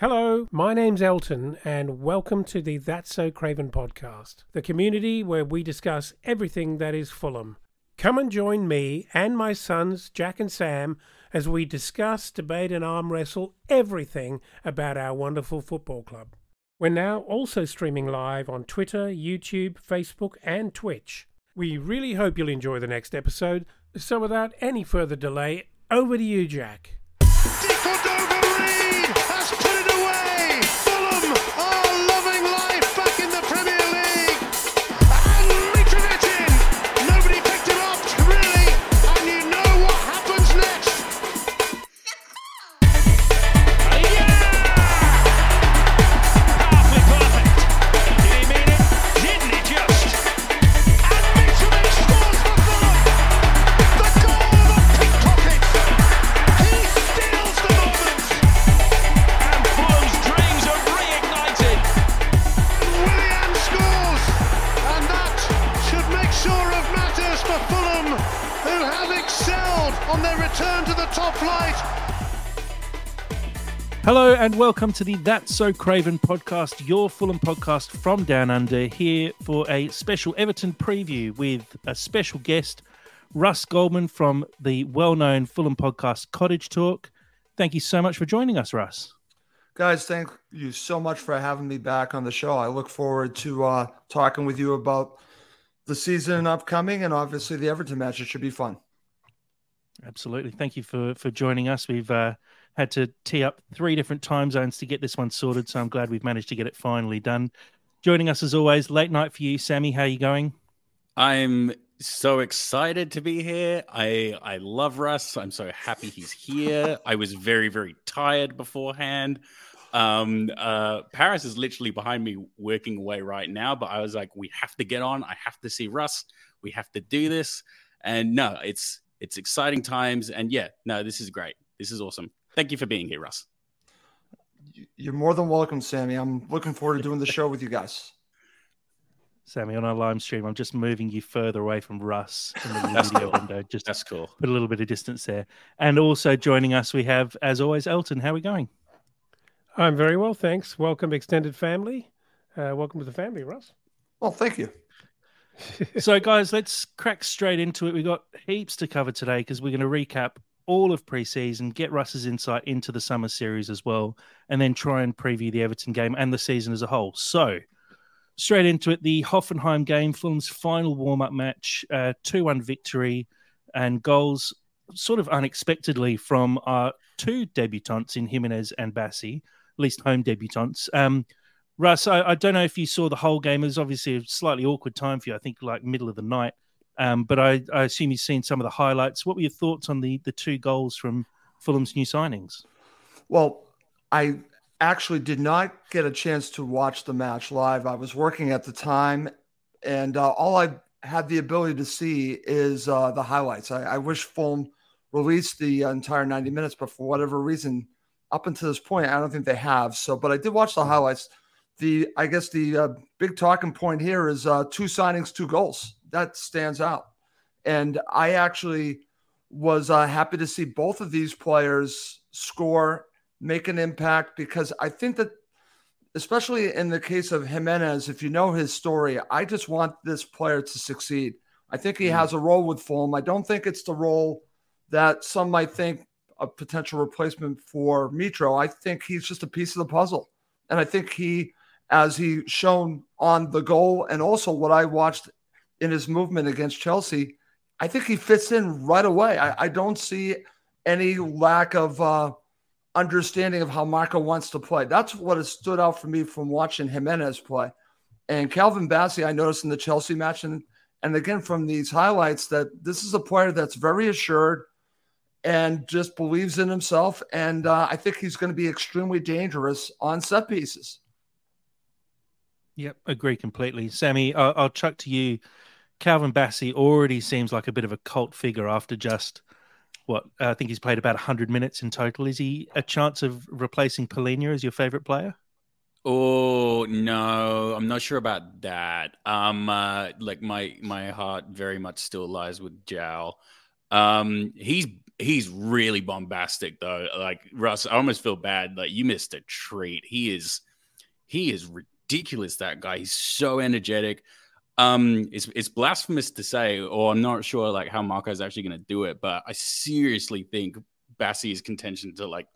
Hello, my name's Elton, and welcome to the That's So Craven podcast, the community where we discuss everything that is Fulham. Come and join me and my sons, Jack and Sam, as we discuss, debate, and arm wrestle everything about our wonderful football club. We're now also streaming live on Twitter, YouTube, Facebook, and Twitch. We really hope you'll enjoy the next episode. So, without any further delay, over to you, Jack. Hello and welcome to the That's So Craven podcast, your Fulham podcast from Down Under, here for a special Everton preview with a special guest, Russ Goldman from the well known Fulham podcast Cottage Talk. Thank you so much for joining us, Russ. Guys, thank you so much for having me back on the show. I look forward to uh, talking with you about the season upcoming and obviously the Everton match. It should be fun. Absolutely. Thank you for for joining us. We've uh, had to tee up three different time zones to get this one sorted. So I'm glad we've managed to get it finally done. Joining us as always, late night for you, Sammy. How are you going? I'm so excited to be here. I I love Russ. I'm so happy he's here. I was very very tired beforehand. Um, uh, Paris is literally behind me working away right now, but I was like, we have to get on. I have to see Russ. We have to do this. And no, it's it's exciting times. And yeah, no, this is great. This is awesome. Thank you for being here, Russ. You're more than welcome, Sammy. I'm looking forward to doing the show with you guys. Sammy, on our live stream, I'm just moving you further away from Russ in the That's video cool. window. Just That's cool. Put a little bit of distance there. And also joining us, we have, as always, Elton. How are we going? I'm very well, thanks. Welcome, extended family. Uh, welcome to the family, Russ. Well, thank you. so, guys, let's crack straight into it. We've got heaps to cover today because we're going to recap all of preseason, get Russ's insight into the summer series as well, and then try and preview the Everton game and the season as a whole. So, straight into it, the Hoffenheim game, Fulham's final warm up match, uh, 2 1 victory, and goals sort of unexpectedly from our two debutants in Jimenez and Bassey, at least home debutants. Um, Russ, I, I, don't know if you saw the whole game. It was obviously a slightly awkward time for you, I think, like middle of the night. Um, but I, I, assume you've seen some of the highlights. What were your thoughts on the the two goals from Fulham's new signings? Well, I actually did not get a chance to watch the match live. I was working at the time, and uh, all I had the ability to see is uh, the highlights. I, I, wish Fulham released the entire 90 minutes, but for whatever reason, up until this point, I don't think they have. So, but I did watch the highlights. The I guess the uh, big talking point here is uh, two signings, two goals that stands out. And I actually was uh, happy to see both of these players score, make an impact, because I think that, especially in the case of Jimenez, if you know his story, I just want this player to succeed. I think he mm. has a role with Fulham. I don't think it's the role that some might think a potential replacement for Mitro. I think he's just a piece of the puzzle. And I think he, as he shown on the goal and also what I watched in his movement against Chelsea, I think he fits in right away. I, I don't see any lack of uh, understanding of how Marco wants to play. That's what has stood out for me from watching Jimenez play. And Calvin Bassey, I noticed in the Chelsea match, and, and again from these highlights, that this is a player that's very assured and just believes in himself. And uh, I think he's going to be extremely dangerous on set pieces. Yep, agree completely. Sammy, I'll, I'll chuck to you Calvin Bassey already seems like a bit of a cult figure after just what I think he's played about 100 minutes in total. Is he a chance of replacing Palhinha as your favorite player? Oh no, I'm not sure about that. Um, uh, like my my heart very much still lies with João. Um, he's he's really bombastic though. Like Russ, I almost feel bad. Like you missed a treat. He is he is ridiculous. That guy. He's so energetic. Um, it's it's blasphemous to say, or I'm not sure like how Marco is actually going to do it, but I seriously think Bassey's contention to like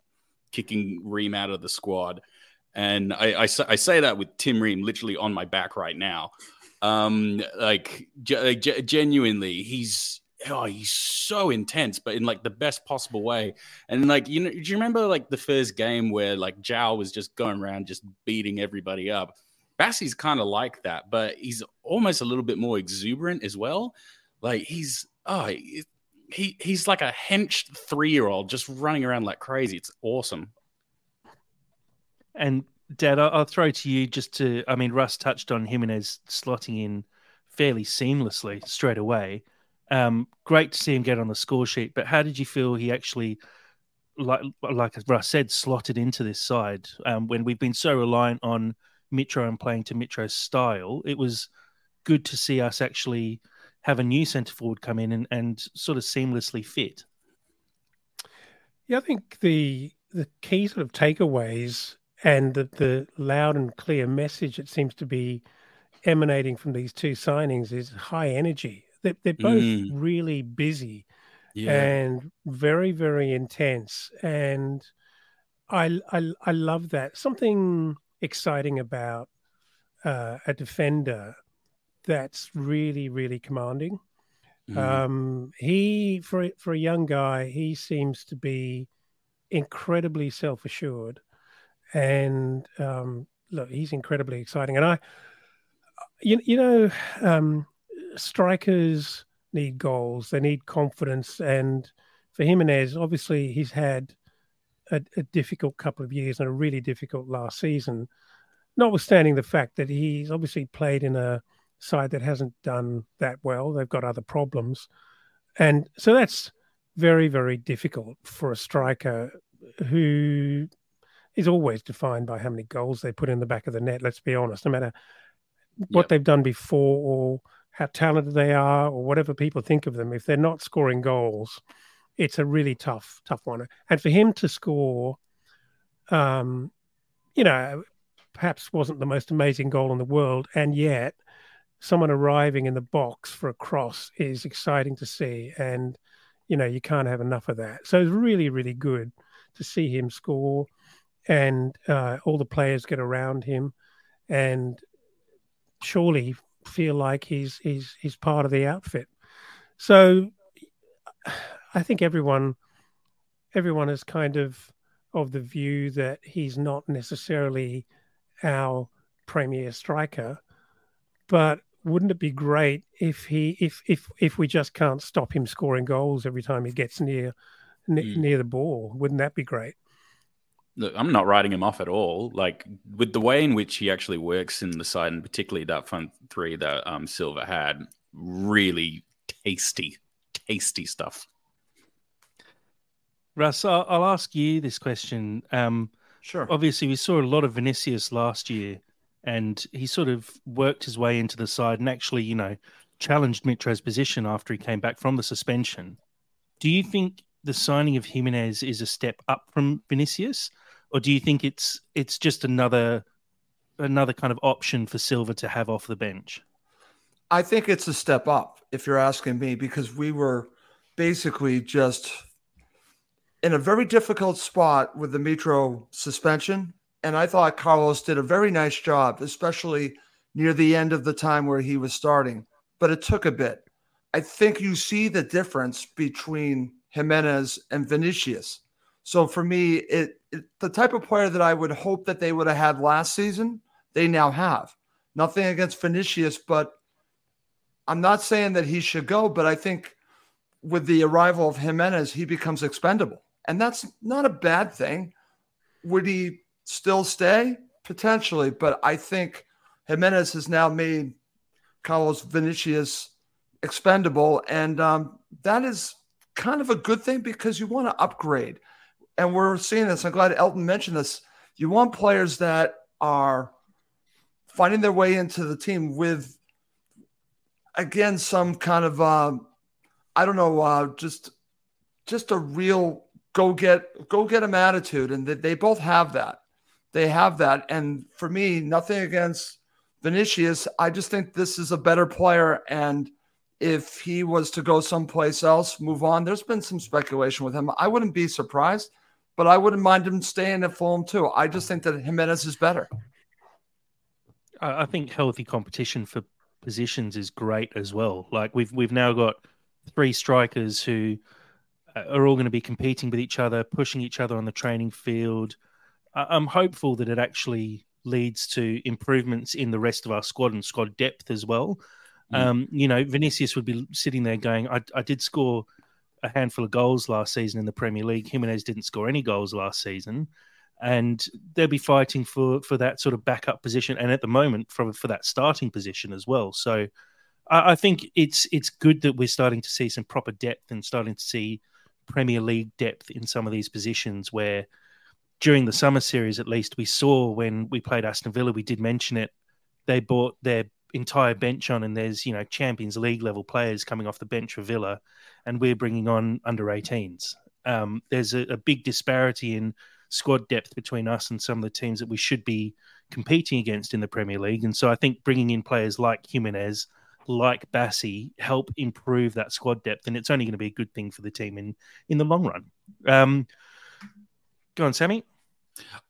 kicking Ream out of the squad, and I, I, I say that with Tim Ream literally on my back right now. Um, like, like genuinely, he's oh, he's so intense, but in like the best possible way. And like, you know, do you remember like the first game where like João was just going around just beating everybody up? Bassey's kind of like that, but he's almost a little bit more exuberant as well. Like he's oh he he's like a henched three year old just running around like crazy. It's awesome. And Dad, I'll throw to you just to I mean Russ touched on Jimenez slotting in fairly seamlessly straight away. Um, great to see him get on the score sheet, but how did you feel he actually like like Russ said, slotted into this side um, when we've been so reliant on Mitro and playing to Mitro's style, it was good to see us actually have a new centre forward come in and, and sort of seamlessly fit. Yeah, I think the the key sort of takeaways and the, the loud and clear message that seems to be emanating from these two signings is high energy. They're, they're both mm. really busy yeah. and very, very intense. And I, I, I love that. Something exciting about uh, a defender that's really, really commanding. Mm-hmm. Um, he for for a young guy, he seems to be incredibly self assured, and um, look, he's incredibly exciting. And I, you you know, um, strikers need goals, they need confidence, and for Jimenez, obviously, he's had a, a, difficult couple of years and a really difficult last season, notwithstanding the fact that he's obviously played in a side that hasn't done that well. They've got other problems. And so that's very, very difficult for a striker who is always defined by how many goals they put in the back of the net. Let's be honest, no matter what yep. they've done before or how talented they are or whatever people think of them, if they're not scoring goals, it's a really tough, tough one. And for him to score, um, you know, perhaps wasn't the most amazing goal in the world, and yet someone arriving in the box for a cross is exciting to see, and you know you can't have enough of that. So it's really, really good to see him score, and uh, all the players get around him, and surely feel like he's he's he's part of the outfit. So I think everyone everyone is kind of of the view that he's not necessarily our premier striker, but wouldn't it be great if he if if if we just can't stop him scoring goals every time he gets near mm. near the ball? Wouldn't that be great? Look, I'm not writing him off at all. Like with the way in which he actually works in the side, and particularly that front three that um, Silva had, really tasty, tasty stuff. Russ, I'll, I'll ask you this question. Um, sure. Obviously, we saw a lot of Vinicius last year and he sort of worked his way into the side and actually, you know, challenged Mitro's position after he came back from the suspension. Do you think the signing of Jimenez is a step up from Vinicius, or do you think it's it's just another another kind of option for Silva to have off the bench? I think it's a step up, if you're asking me, because we were basically just in a very difficult spot with the Mitro suspension and I thought Carlos did a very nice job, especially near the end of the time where he was starting. But it took a bit. I think you see the difference between Jimenez and Vinicius. So for me, it, it, the type of player that I would hope that they would have had last season, they now have. Nothing against Vinicius, but I'm not saying that he should go, but I think with the arrival of Jimenez, he becomes expendable. And that's not a bad thing. Would he still stay? Potentially, but I think Jimenez has now made Carlos Vinicius expendable, and um, that is kind of a good thing because you want to upgrade. And we're seeing this. I'm glad Elton mentioned this. You want players that are finding their way into the team with, again, some kind of, uh, I don't know, uh, just just a real go get go get him attitude, and they both have that. They have that, and for me, nothing against Vinicius. I just think this is a better player, and if he was to go someplace else, move on. There's been some speculation with him. I wouldn't be surprised, but I wouldn't mind him staying at Fulham too. I just think that Jimenez is better. I think healthy competition for positions is great as well. Like we've we've now got three strikers who are all going to be competing with each other, pushing each other on the training field. I'm hopeful that it actually leads to improvements in the rest of our squad and squad depth as well. Mm. Um, you know, Vinicius would be sitting there going, I, I did score a handful of goals last season in the Premier League. Jimenez didn't score any goals last season. And they'll be fighting for for that sort of backup position, and at the moment for for that starting position as well. So, I, I think it's it's good that we're starting to see some proper depth and starting to see Premier League depth in some of these positions where during the summer series, at least, we saw when we played Aston Villa, we did mention it. They brought their entire bench on, and there's you know Champions League level players coming off the bench for Villa, and we're bringing on under 18s. Um, there's a, a, big disparity in squad depth between us and some of the teams that we should be competing against in the Premier League, and so I think bringing in players like Jimenez, like Bassey, help improve that squad depth, and it's only going to be a good thing for the team in in the long run. Um, go on, Sammy.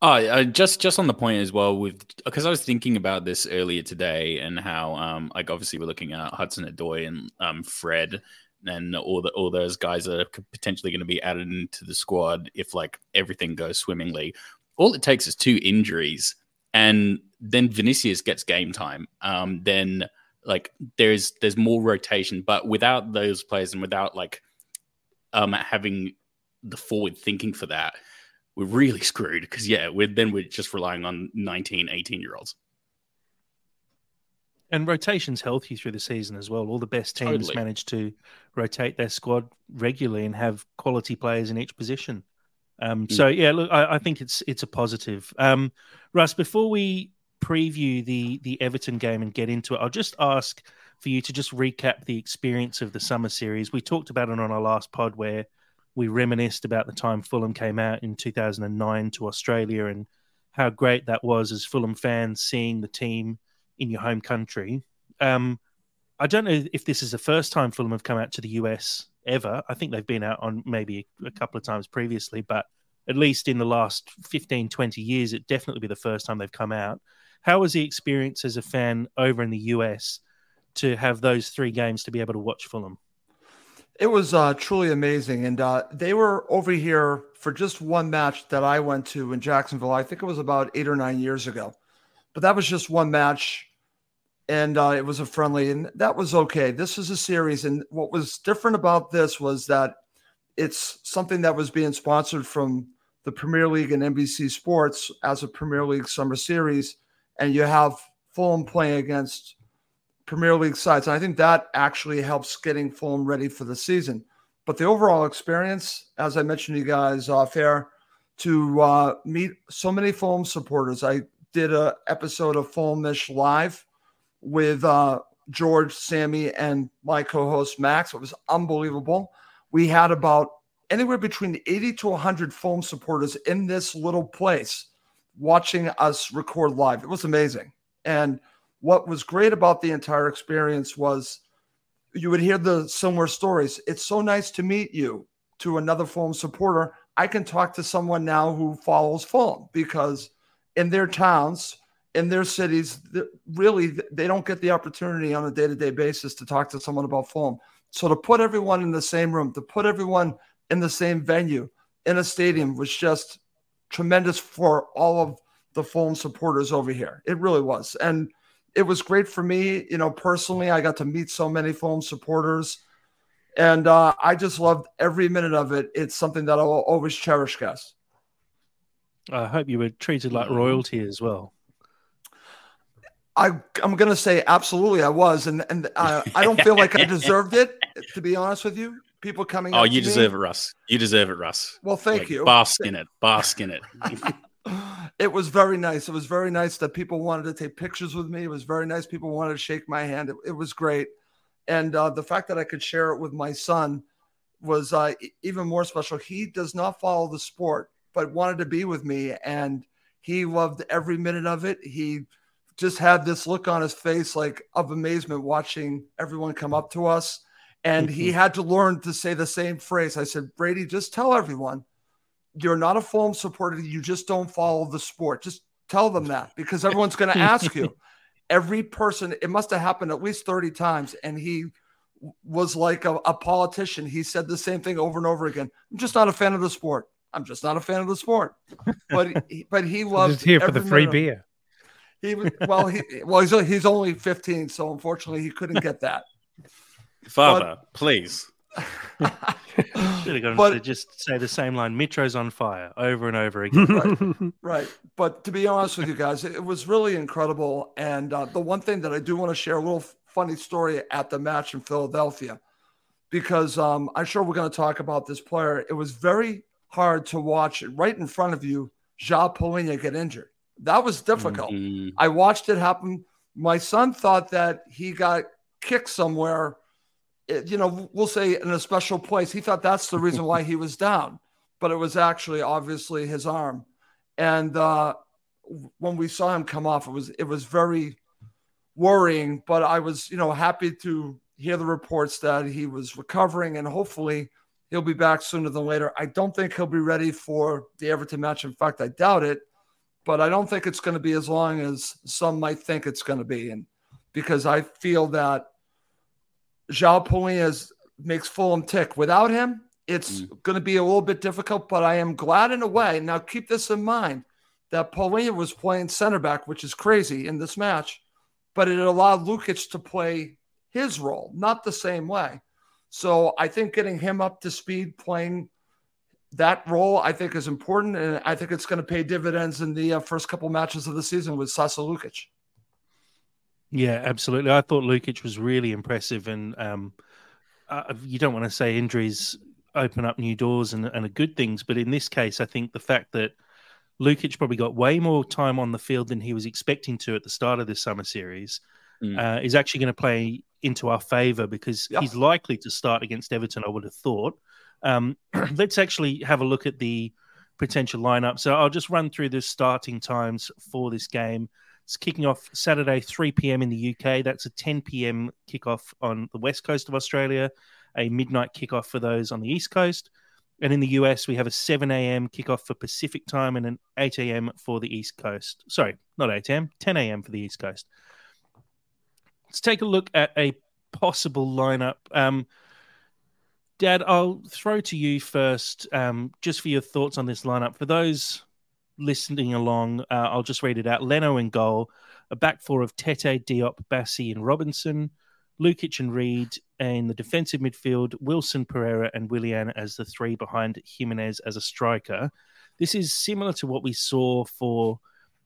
Uh, just just on the point as well with because I was thinking about this earlier today and how um like obviously we're looking at Hudson Odoi and um Fred and all the all those guys are potentially going to be added into the squad if like everything goes swimmingly. All it takes is two injuries and then Vinicius gets game time. Um then like there's there's more rotation but without those players and without like um having the forward thinking for that we're really screwed. Because yeah we're then we're just relying on 19 18 year olds and rotation's healthy through the season as well. All the best teams totally. manage to rotate their squad regularly and have quality players in each position. Um, mm. so yeah look I, I, think it's it's a positive. Um, russ before we preview the the everton game and get into it i'll just ask for you to just recap the experience of the summer series we talked about it on our last pod where we reminisced about the time Fulham came out in 2009 to Australia and how great that was as Fulham fans seeing the team in your home country. Um, I don't know if this is the first time Fulham have come out to the US ever. I think they've been out on maybe a couple of times previously, but at least in the last 15, 20 years, it definitely be the first time they've come out. How was the experience as a fan over in the US to have those three games to be able to watch Fulham? It was uh, truly amazing. And uh, they were over here for just one match that I went to in Jacksonville. I think it was about eight or nine years ago. But that was just one match. And uh, it was a friendly, and that was okay. This is a series. And what was different about this was that it's something that was being sponsored from the Premier League and NBC Sports as a Premier League summer series. And you have Fulham playing against Premier League sides. And I think that actually helps getting Fulham ready for the season. But the overall experience, as I mentioned to you guys off air, to uh, meet so many Fulham supporters. I did a episode of Fulhamish Live with uh, George, Sammy, and my co-host Max. It was unbelievable. We had about anywhere between 80 to 100 Fulham supporters in this little place watching us record live. It was amazing. And what was great about the entire experience was you would hear the similar stories. It's so nice to meet you to another Fulham supporter. I can talk to someone now who follows Fulham because in their towns, in their cities, really they don't get the opportunity on a day-to-day basis to talk to someone about Fulham. So to put everyone in the same room, to put everyone in the same venue in a stadium was just tremendous for all of the Fulham supporters over here. It really was. And it was great for me, you know, personally. I got to meet so many Fulham supporters, and uh, I just loved every minute of it. It's something that I will always cherish, guys. I hope you were treated like royalty as well. I, I'm going to say absolutely I was, and and uh, I don't feel like I deserved it. To be honest with you, people coming. Oh, you deserve me. it, Russ. You deserve it, Russ. Well, thank like, you. Bask in it. Bask in it. it was very nice. It was very nice that people wanted to take pictures with me. It was very nice. People wanted to shake my hand. It, it was great. And uh, the fact that I could share it with my son was uh, even more special. He does not follow the sport, but wanted to be with me, and he loved every minute of it. He just had this look on his face, like of amazement, watching everyone come up to us. And he mm-hmm. had to learn to say the same phrase. I said, Brady, just tell everyone you're not a Fulham supporter. You just don't follow the sport. Just tell them that because everyone's going to ask you. Every person, it must have happened at least 30 times. And he was like a, a, politician. He said the same thing over and over again. I'm just not a fan of the sport. I'm just not a fan of the sport. But he, but he loves just here for the free beer. He well he well he's he's only 15, so unfortunately he couldn't get that. Father, but, please. Should have gone but, to just say the same line. Mitro's on fire over and over again. Right, right. But to be honest with you guys, it was really incredible. And uh, the one thing that I do want to share a little funny story at the match in Philadelphia, because um, I'm sure we're going to talk about this player. It was very hard to watch right in front of you, João Palhinha get injured. That was difficult. Mm-hmm. I watched it happen. My son thought that he got kicked somewhere you know, we'll say in a special place. He thought that's the reason why he was down, but it was actually obviously his arm. And uh, when we saw him come off, it was it was very worrying. But I was, you know, happy to hear the reports that he was recovering and hopefully he'll be back sooner than later. I don't think he'll be ready for the Everton match. In fact, I doubt it. But I don't think it's going to be as long as some might think it's going to be, and because I feel that João Palhinha makes Fulham tick. Without him, it's mm. going to be a little bit difficult, but I am glad in a way. Now, keep this in mind that Palhinha was playing center back, which is crazy in this match, but it allowed Lukic to play his role, not the same way. So I think getting him up to speed, playing that role, I think is important, and I think it's going to pay dividends in the uh, first couple matches of the season with Sasa Lukic. Yeah, absolutely. I thought Lukic was really impressive, and um, uh, you don't want to say injuries open up new doors and, and are good things, but in this case, I think the fact that Lukic probably got way more time on the field than he was expecting to at the start of this summer series mm. uh, is actually going to play into our favor because yep. he's likely to start against Everton. I would have thought. Um, let's actually have a look at the potential lineup. So I'll just run through the starting times for this game. It's kicking off Saturday, 3 p.m. in the UK. That's a 10 p.m. kickoff on the west coast of Australia, a midnight kickoff for those on the east coast. And in the US, we have a 7 a.m. kickoff for Pacific time and an 8 a.m. for the East Coast. Sorry, not 8 a.m., 10 a.m. for the East Coast. Let's take a look at a possible lineup. Um, Dad, I'll throw to you first, um, just for your thoughts on this lineup. For those listening along, uh, I'll just read it out. Leno in goal, a back four of Tete, Diop, Bassey, and Robinson, Lukic and Reed, and the defensive midfield, Wilson, Pereira, and Willian as the three behind Jimenez as a striker. This is similar to what we saw for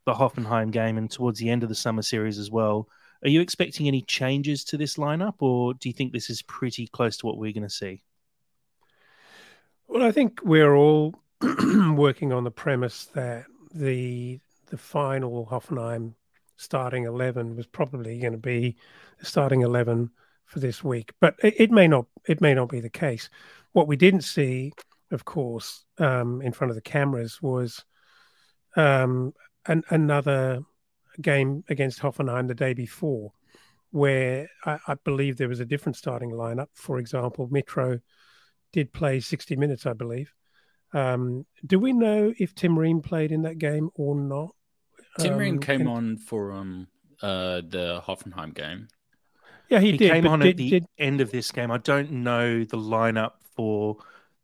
the Hoffenheim game and towards the end of the summer series as well. Are you expecting any changes to this lineup, or do you think this is pretty close to what we're going to see? Well, I think we're all working on the premise that the the final Hoffenheim starting eleven was probably going to be the starting eleven for this week, but it, it, may not it may not be the case. What we didn't see, of course, um, in front of the cameras was um, an, another game against Hoffenheim the day before, where I, I believe there was a different starting lineup. For example, Mitro did play sixty minutes, I believe. Um, do we know if Tim Ream played in that game or not? Tim um, Ream came and... on for um, uh, the Hoffenheim game. Yeah, he, he did, came on did, at the did... end of this game. I don't know the lineup for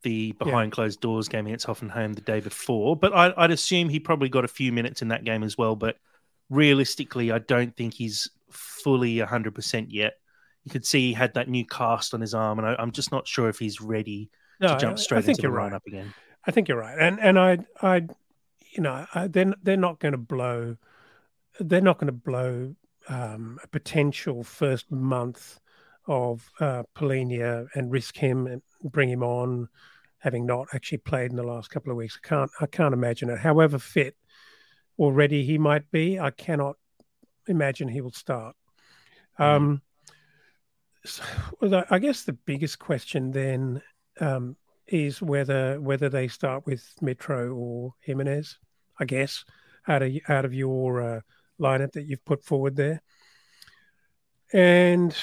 the behind yeah. closed doors game against Hoffenheim the day before, but I, would assume he probably got a few minutes in that game as well. But realistically, I don't think he's fully 100% yet. You could see he had that new cast on his arm, and I, am just not sure if he's ready no, to jump straight into the lineup right. again. I think you're right, and and I I you know I, they're they're not going to blow they're not going to blow um, a potential first month of uh, Palhinha and risk him and bring him on, having not actually played in the last couple of weeks. I can't I can't imagine it. However fit already he might be, I cannot imagine he will start. Mm. Um, so, well, I guess the biggest question then um, is whether whether they start with Mitro or Jimenez. I guess out of out of your uh, lineup that you've put forward there, and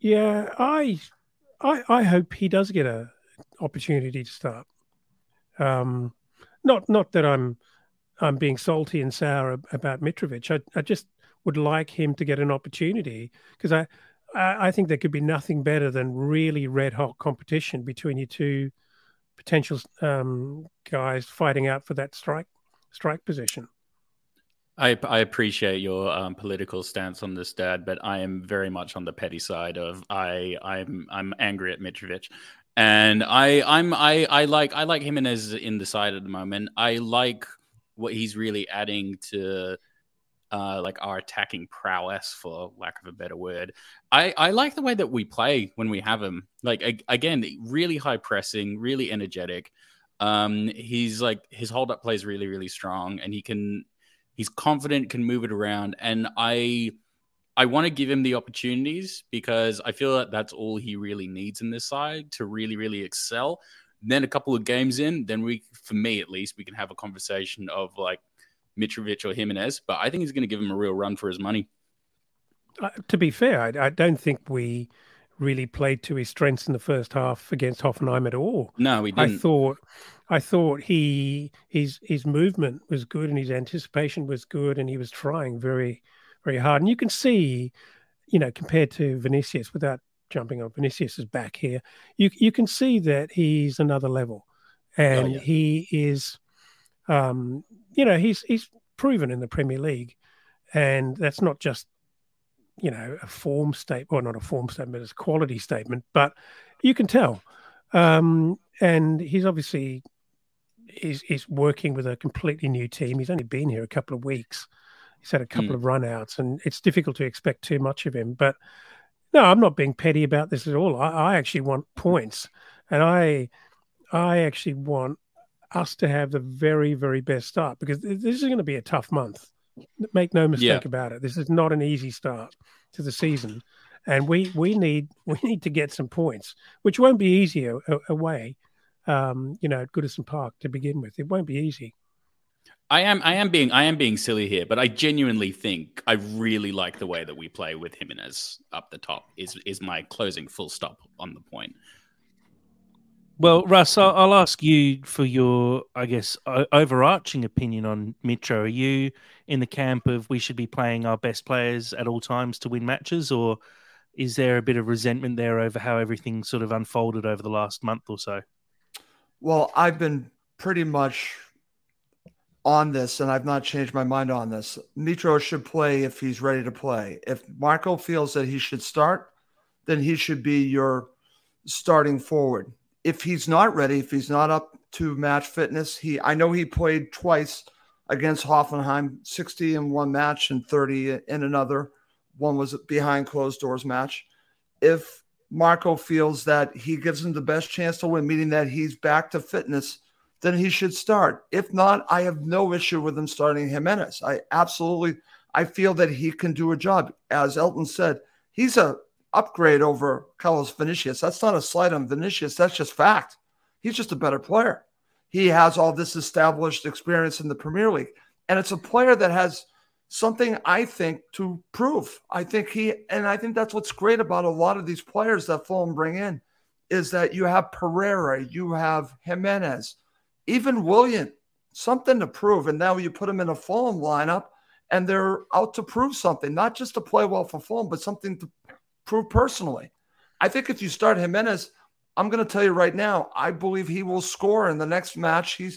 yeah, I I I hope he does get a opportunity to start. Um, not not that I'm I'm being salty and sour about Mitrovic. I, I just would like him to get an opportunity because I I think there could be nothing better than really red hot competition between you two potential um, guys fighting out for that strike strike position. I, I appreciate your um, political stance on this, Dad, but I am very much on the petty side of I I'm I'm angry at Mitrovic, and I I'm I I like I like Jimenez in the side at the moment. I like what he's really adding to uh, like our attacking prowess, for lack of a better word. I, I like the way that we play when we have him. Like again, really high pressing, really energetic. Um, he's like his hold up play is really really strong, and he can he's confident, can move it around, and I I want to give him the opportunities because I feel that that's all he really needs in this side to really really excel. Then a couple of games in, then we, for me at least, we can have a conversation of like Mitrovic or Jimenez, but I think he's going to give him a real run for his money. Uh, to be fair, I, I, don't think we really played to his strengths in the first half against Hoffenheim at all. No, we didn't. I thought, I thought he his his movement was good and his anticipation was good, and he was trying very very hard. And you can see, you know, compared to Vinicius, without jumping on Vinicius's back here, you you can see that he's another level, oh, and oh, yeah. he is um, you know, he's he's proven in the Premier League, and that's not just you know a form statement, or not a form statement, it's a quality statement, but you can tell. Um, and he's obviously is he's working with a completely new team. He's only been here a couple of weeks. He's had a couple mm. of runouts, and it's difficult to expect too much of him. But no, I'm not being petty about this at all. I, I actually want points, and I I actually want us to have the very, very best start because this is going to be a tough month. Make no mistake yeah. about it. This is not an easy start to the season, and we we need we need to get some points, which won't be easy away. Um, you know, at Goodison Park to begin with, it won't be easy. I am I am being I am being silly here, but I genuinely think I really like the way that we play with Jimenez up the top. Is is my closing full stop on the point. Well, Russ, I'll, ask you for your, I guess, overarching opinion on Mitro. Are you in the camp of we should be playing our best players at all times to win matches, or is there a bit of resentment there over how everything sort of unfolded over the last month or so? Well, I've been pretty much on this, and I've not changed my mind on this. Mitro should play if he's ready to play. If Marco feels that he should start, then he should be your starting forward if he's not ready, if he's not up to match fitness, he I know he played twice against Hoffenheim, 60 in one match and 30 in another. One was behind closed doors match. If Marco feels that he gives him the best chance to win, meaning that he's back to fitness, then he should start. If not, I have no issue with him starting Jimenez. I absolutely I feel that he can do a job. As Elton said, he's a upgrade over Carlos Vinicius. That's not a slight on Vinicius. That's just fact. He's just a better player. He has all this established experience in the Premier League. And it's a player that has something I think to prove. I think he, and I think that's what's great about a lot of these players that Fulham bring in is that you have Pereira, you have Jimenez, even Willian, something to prove. And now you put them in a Fulham lineup and they're out to prove something, not just to play well for Fulham, but something to prove personally. I think if you start Jimenez, I'm going to tell you right now, I believe he will score in the next match he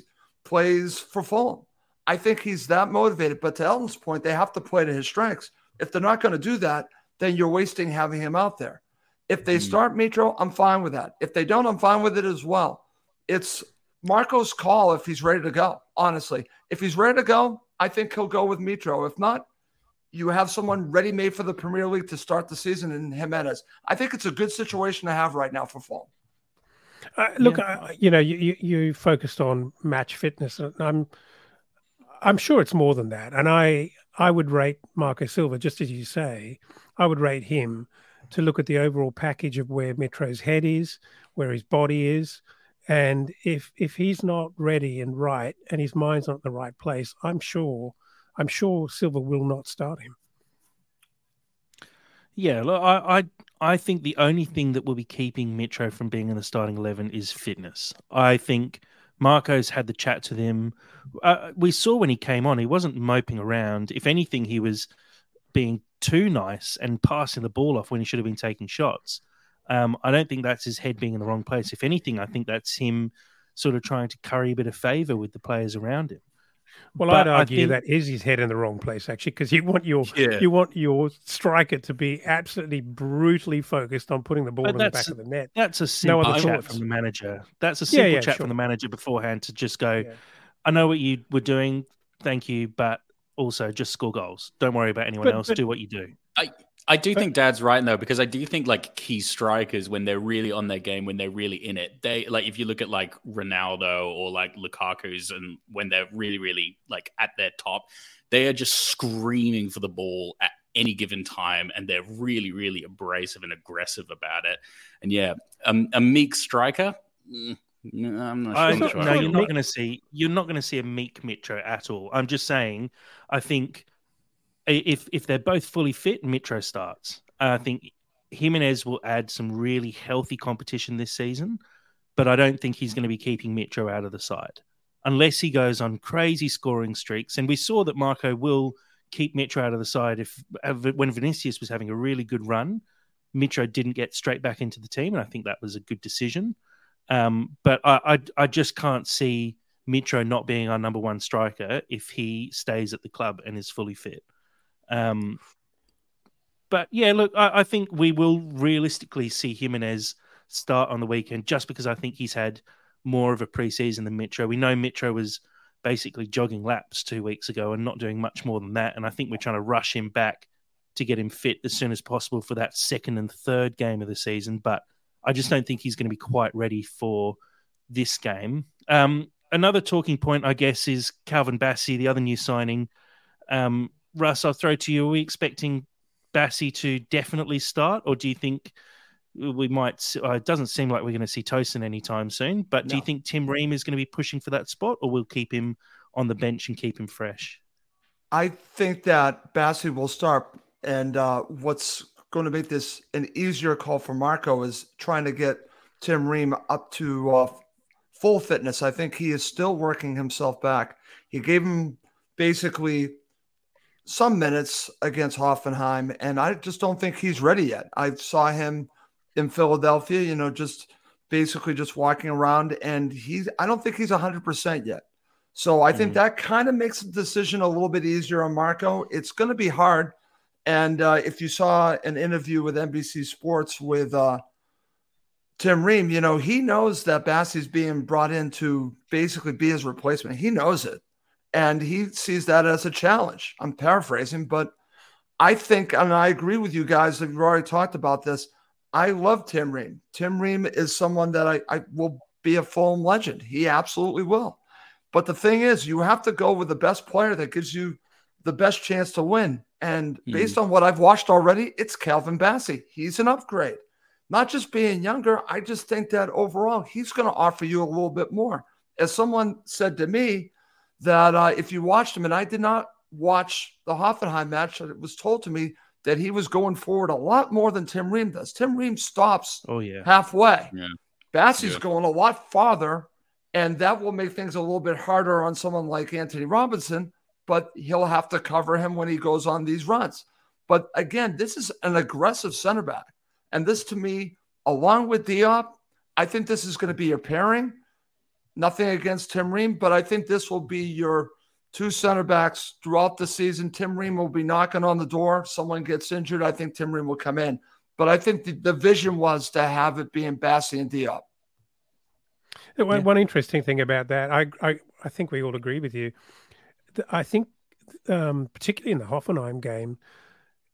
plays for Fulham. I think he's that motivated. But to Elton's point, they have to play to his strengths. If they're not going to do that, then you're wasting having him out there. If they mm. start Mitro, I'm fine with that. If they don't, I'm fine with it as well. It's Marco's call if he's ready to go, honestly. If he's ready to go, I think he'll go with Mitro. If not, you have someone ready made for the Premier League to start the season in Jimenez. I think it's a good situation to have right now for Fulham. Uh, look, yeah. uh, you know, you, you, you focused on match fitness, and I'm I'm sure it's more than that. And I I would rate Marco Silva just as you say. I would rate him to look at the overall package of where Mitro's head is, where his body is, and if if he's not ready and right, and his mind's not in the right place, I'm sure I'm sure Silva will not start him. Yeah, look, I, I I think the only thing that will be keeping Mitro from being in the starting eleven is fitness. I think Marco's had the chat to them. Uh, we saw when he came on, he wasn't moping around. If anything, he was being too nice and passing the ball off when he should have been taking shots. Um, I don't think that's his head being in the wrong place. If anything, I think that's him sort of trying to curry a bit of favor with the players around him. Well, but I'd argue think... that is his head in the wrong place, actually, because you want your yeah. you want your striker to be absolutely brutally focused on putting the ball in the back of the net. That's a simple no chat from the manager. That's a simple yeah, yeah, chat sure. from the manager beforehand to just go, "I know what you were doing, thank you, but also just score goals. Don't worry about anyone but, else. But, do what you do." I I do think Dad's right though, because I do think like key strikers when they're really on their game, when they're really in it, they like if you look at like Ronaldo or like Lukaku's, and when they're really, really like at their top, they are just screaming for the ball at any given time, and they're really, really abrasive and aggressive about it. And yeah, um, a meek striker. Mm, no, I'm not, I'm sure. No, you're not going to see. You're not going to see a meek Mitro at all. I'm just saying. I think if if they're both fully fit, Mitro starts. I think Jimenez will add some really healthy competition this season, but I don't think he's going to be keeping Mitro out of the side unless he goes on crazy scoring streaks. And we saw that Marco will keep Mitro out of the side if when Vinicius was having a really good run, Mitro didn't get straight back into the team, and I think that was a good decision. Um, but I, I, I just can't see Mitro not being our number one striker if he stays at the club and is fully fit. Um, but yeah, look, I, I, think we will realistically see Jimenez start on the weekend just because I think he's had more of a preseason than Mitro. We know Mitro was basically jogging laps two weeks ago and not doing much more than that. And I think we're trying to rush him back to get him fit as soon as possible for that second and third game of the season. But I just don't think he's going to be quite ready for this game. Um, another talking point, I guess, is Calvin Bassey, the other new signing. Um, Russ, I'll throw to you. Are we expecting Bassey to definitely start, or do you think we might? Uh, it doesn't seem like we're going to see Tosin anytime soon. But do you think Tim Ream is going to be pushing for that spot, or we'll keep him on the bench and keep him fresh? I think that Bassey will start, and uh, what's going to make this an easier call for Marco is trying to get Tim Ream up to uh, full fitness. I think he is still working himself back. He gave him basically some minutes against Hoffenheim, and I just don't think he's ready yet. I saw him in Philadelphia, you know, just basically just walking around, and he's I don't think he's 100% yet. So I mm-hmm. think that kind of makes the decision a little bit easier on Marco. It's going to be hard. And uh, if you saw an interview with NBC Sports with uh, Tim Ream, you know, he knows that Bassey's being brought in to basically be his replacement. He knows it and he sees that as a challenge. I'm paraphrasing, but I think, and I agree with you guys. We've already talked about this. I love Tim Ream. Tim Ream is someone that I, I will be a Fulham legend. He absolutely will. But the thing is, you have to go with the best player that gives you the best chance to win. And hmm. based mm. on what I've watched already, it's Calvin Bassey. He's an upgrade. Not just being younger, I just think that overall he's going to offer you a little bit more. As someone said to me, that uh, if you watched him, and I did not watch the Hoffenheim match, it was told to me that he was going forward a lot more than Tim Ream does. Tim Ream stops oh, yeah. halfway. Yeah. Bassey's yeah. going a lot farther, and that will make things a little bit harder on someone like Anthony Robinson, but he'll have to cover him when he goes on these runs. But again, this is an aggressive center back. And this to me, along with Diop, I think this is going to be a pairing Nothing against Tim Ream, but I think this will be your two center backs throughout the season. Tim Ream will be knocking on the door. Someone gets injured, I think Tim Ream will come in. But I think the, the vision was to have it being Bassey and Diop. One, yeah. one interesting thing about that, I, I, I think we all agree with you. I think, um, particularly in the Hoffenheim game,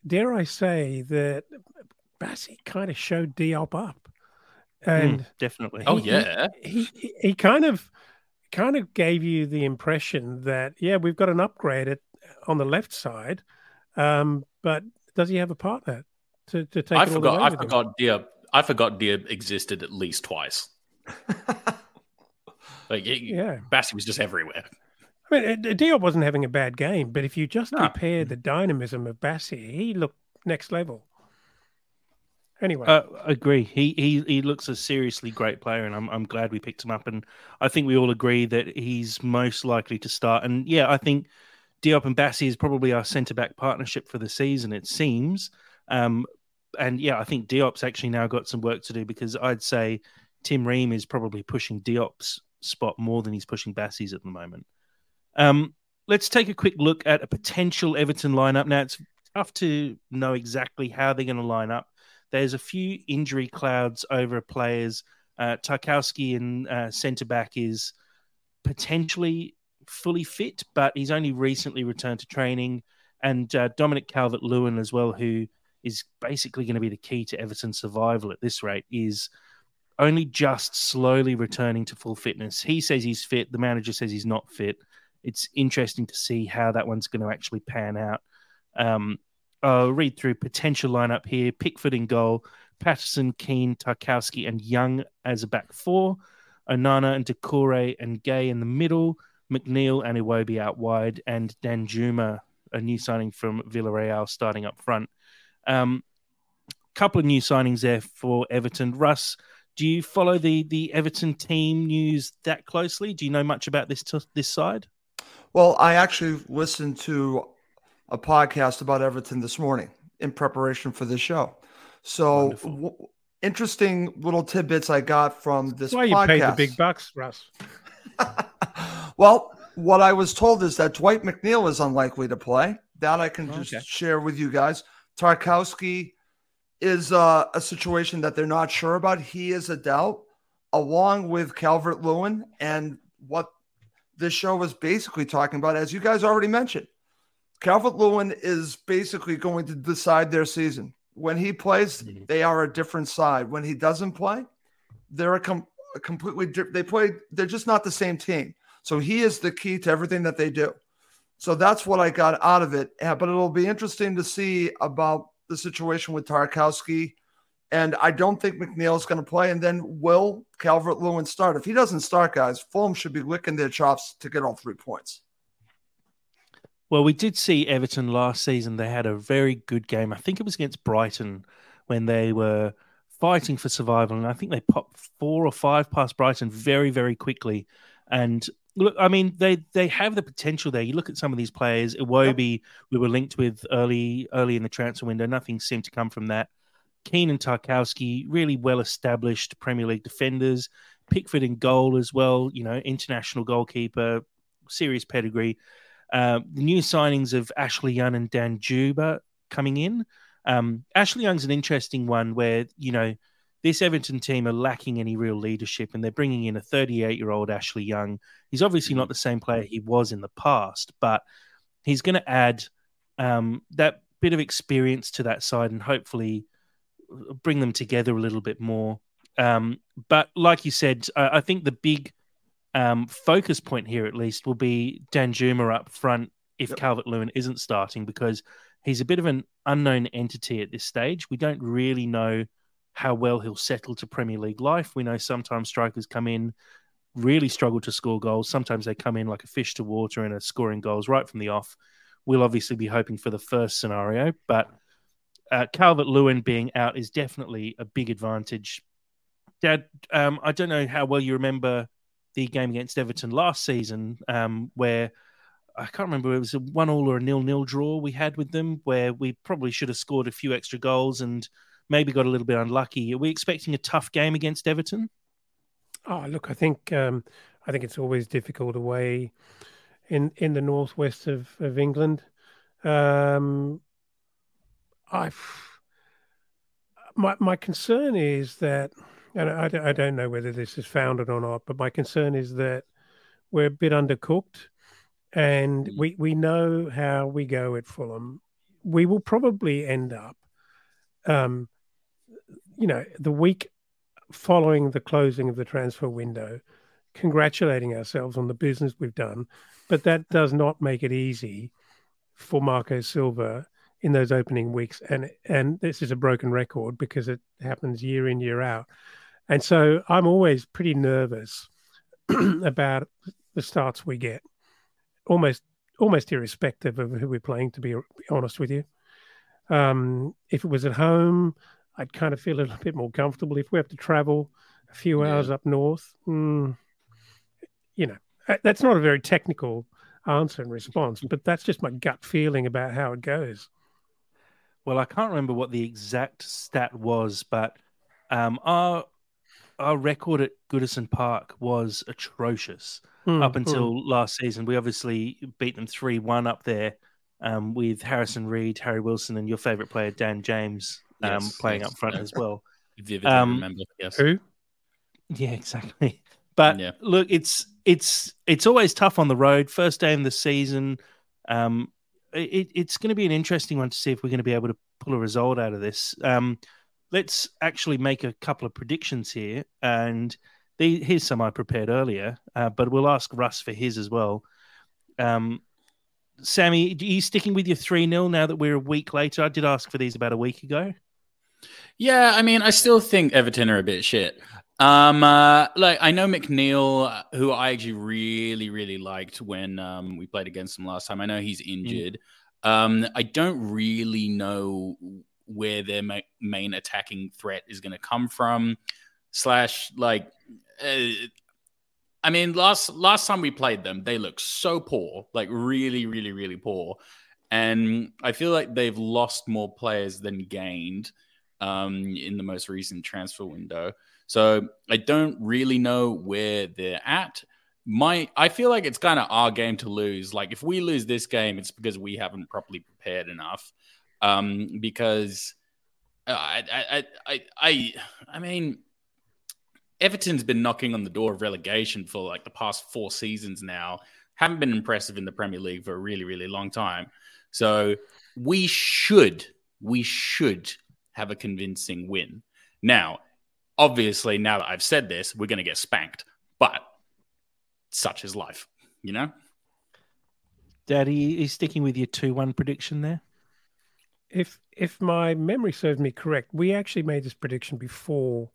dare I say that Bassey kind of showed Diop up. Hmm, and mm, definitely. Oh yeah. He, he, he kind of kind of gave you the impression that yeah, we've got an upgrade at, on the left side, um, but does he have a partner to, to take. I forgot. I forgot Diop. I forgot Diop existed at least twice. like yeah, Bassey was just everywhere. I mean, Diop wasn't having a bad game, but if you just no. compare the dynamism of Bassey, he looked next level. Anyway, uh, agree. He he he looks a seriously great player, and I'm I'm glad we picked him up. And I think we all agree that he's most likely to start. And yeah, I think Diop and Bassey is probably our centre back partnership for the season. It seems. Um, and yeah, I think Diop's actually now got some work to do because I'd say Tim Ream is probably pushing Diop's spot more than he's pushing Bassey's at the moment. Um, let's take a quick look at a potential Everton lineup. Now it's tough to know exactly how they're going to line up there's a few injury clouds over players. Uh, Tarkowski in uh, centre back is potentially fully fit, but he's only recently returned to training. And uh, Dominic Calvert Lewin as well, who is basically going to be the key to Everton's survival at this rate, is only just slowly returning to full fitness. He says he's fit. The manager says he's not fit. It's interesting to see how that one's going to actually pan out. Um, I'll read through potential lineup here: Pickford in goal, Patterson, Keane, Tarkowski, and Young as a back four. Onana and Doucouré and Gueye in the middle. McNeil and Iwobi out wide, and Danjuma, a new signing from Villarreal, starting up front. Um, couple of new signings there for Everton. Russ, do you follow the the Everton team news that closely? Do you know much about this t- this side? Well, I actually listened to a podcast about Everton this morning in preparation for this show. So w- interesting little tidbits I got from this. That's why podcast. you paid the big bucks, Russ. well, what I was told is that Dwight McNeil is unlikely to play. That I can just okay. share with you guys. Tarkowski is uh, a situation that they're not sure about. He is a doubt, along with Calvert Lewin, and what this show was basically talking about, as you guys already mentioned. Calvert Lewin is basically going to decide their season. When he plays, mm-hmm. they are a different side. When he doesn't play, they're a, com- a completely different. They play. They're just not the same team. So he is the key to everything that they do. So that's what I got out of it. But it'll be interesting to see about the situation with Tarkowski. And I don't think McNeil is going to play. And then will Calvert Lewin start? If he doesn't start, guys, Fulham should be licking their chops to get all three points. Well, we did see Everton last season. They had a very good game. I think it was against Brighton when they were fighting for survival. And I think they popped four or five past Brighton very, very quickly. And look, I mean, they they have the potential there. You look at some of these players. Iwobi, we were linked with early early in the transfer window. Nothing seemed to come from that. Keane and Tarkowski, really well established Premier League defenders. Pickford in goal as well. You know, international goalkeeper, serious pedigree. Uh, the new signings of Ashley Young and Danjuma coming in. Um, Ashley Young's an interesting one where, you know, this Everton team are lacking any real leadership and they're bringing in a 38 year old Ashley Young. He's obviously not the same player he was in the past, but he's going to add um, that bit of experience to that side and hopefully bring them together a little bit more. Um, but like you said, I, I think the big um, focus point here, at least, will be Danjuma up front if yep. Calvert Lewin isn't starting because he's a bit of an unknown entity at this stage. We don't really know how well he'll settle to Premier League life. We know sometimes strikers come in, really struggle to score goals. Sometimes they come in like a fish to water and are scoring goals right from the off. We'll obviously be hoping for the first scenario, but uh, Calvert Lewin being out is definitely a big advantage. Dad, um, I don't know how well you remember the game against Everton last season, um, where I can't remember it was a one all or a nil nil draw we had with them, where we probably should have scored a few extra goals and maybe got a little bit unlucky. Are we expecting a tough game against Everton? Oh, look, I think um, I think it's always difficult away in in the northwest of of England. Um, I my my concern is that and I, I don't know whether this is founded or not, but my concern is that we're a bit undercooked, and mm. we we know how we go at Fulham. We will probably end up, um, you know, the week following the closing of the transfer window, congratulating ourselves on the business we've done, but that does not make it easy for Marco Silva in those opening weeks, and and this is a broken record because it happens year in year out, and so I'm always pretty nervous about the starts we get, almost almost irrespective of who we're playing. To be honest with you, um, if it was at home, I'd kind of feel a little bit more comfortable. If we have to travel a few yeah. hours up north, mm, you know, that's not a very technical answer and response, but that's just my gut feeling about how it goes. Well, I can't remember what the exact stat was, but um, our our record at Goodison Park was atrocious mm, up until mm. last season. We obviously beat them three one up there um, with Harrison Reed, Harry Wilson, and your favorite player Dan James um, yes, playing yes. up front as well. Um, remember, yes. Who? Yeah, exactly. But yeah. look, it's it's it's always tough on the road. First day of the season. Um, it, it's going to be an interesting one to see if we're going to be able to pull a result out of this. Um, let's actually make a couple of predictions here, and the, here's some I prepared earlier, uh, but we'll ask Russ for his as well. Um, Sammy, are you sticking with your 3 0 now that we're a week later? I did ask for these about a week ago. Yeah, I mean, I still think Everton are a bit shit. Um, uh, like I know McNeil, who I actually really, really liked when um, we played against him last time. I know he's mm. injured. Mm. Um, I don't really know where their ma- main attacking threat is going to come from. Slash, like, uh, I mean, last last time we played them, they looked so poor, like really, really, really poor. And I feel like they've lost more players than gained um, in the most recent transfer window. So I don't really know where they're at. My, I feel like it's kind of our game to lose. Like if we lose this game, it's because we haven't properly prepared enough. Um, because uh, I, I, I, I, I mean, Everton's been knocking on the door of relegation for like the past four seasons now. Haven't been impressive in the Premier League for a really, really long time. So we should, we should have a convincing win. Now, obviously, now that I've said this, we're going to get spanked, but such is life, you know? Daddy, is sticking with your 2 1 prediction there? If if my memory serves me correct, we actually made this prediction before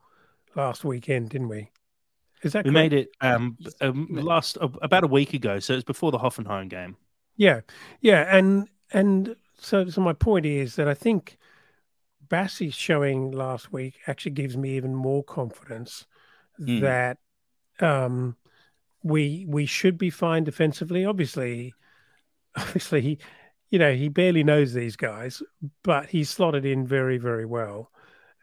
last weekend, didn't we? Is that we correct? made it um, um, last uh, about a week ago, so it's before the Hoffenheim game. Yeah, yeah, and and so so my point is that I think Bassey's showing last week actually gives me even more confidence mm. that um, we we should be fine defensively. Obviously, obviously, he, you know, he barely knows these guys, but he's slotted in very, very well.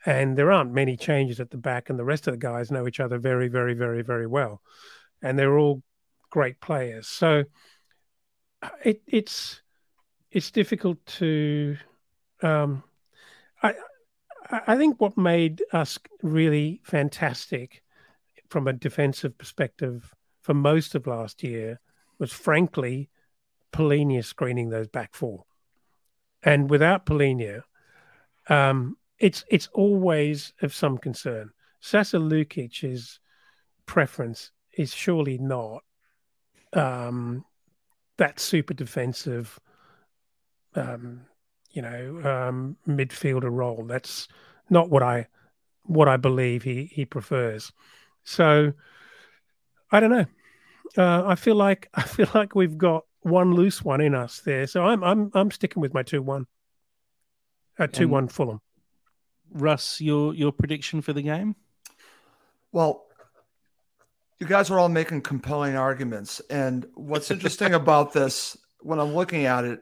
And there aren't many changes at the back, and the rest of the guys know each other very, very, very, very well, and they're all great players. So it, it's it's difficult to um, I I think what made us really fantastic from a defensive perspective for most of last year was frankly Palhinha screening those back four. And without Palhinha, um, it's it's always of some concern. Sasa Lukic's preference is surely not um, that super defensive um, you know, um, midfielder role. That's not what I what I believe he he prefers. So I don't know. Uh, I feel like I feel like we've got one loose one in us there. So I'm I'm I'm sticking with my two one. Uh, two one Fulham. Russ, your your prediction for the game? Well, you guys are all making compelling arguments, and what's interesting about this when I'm looking at it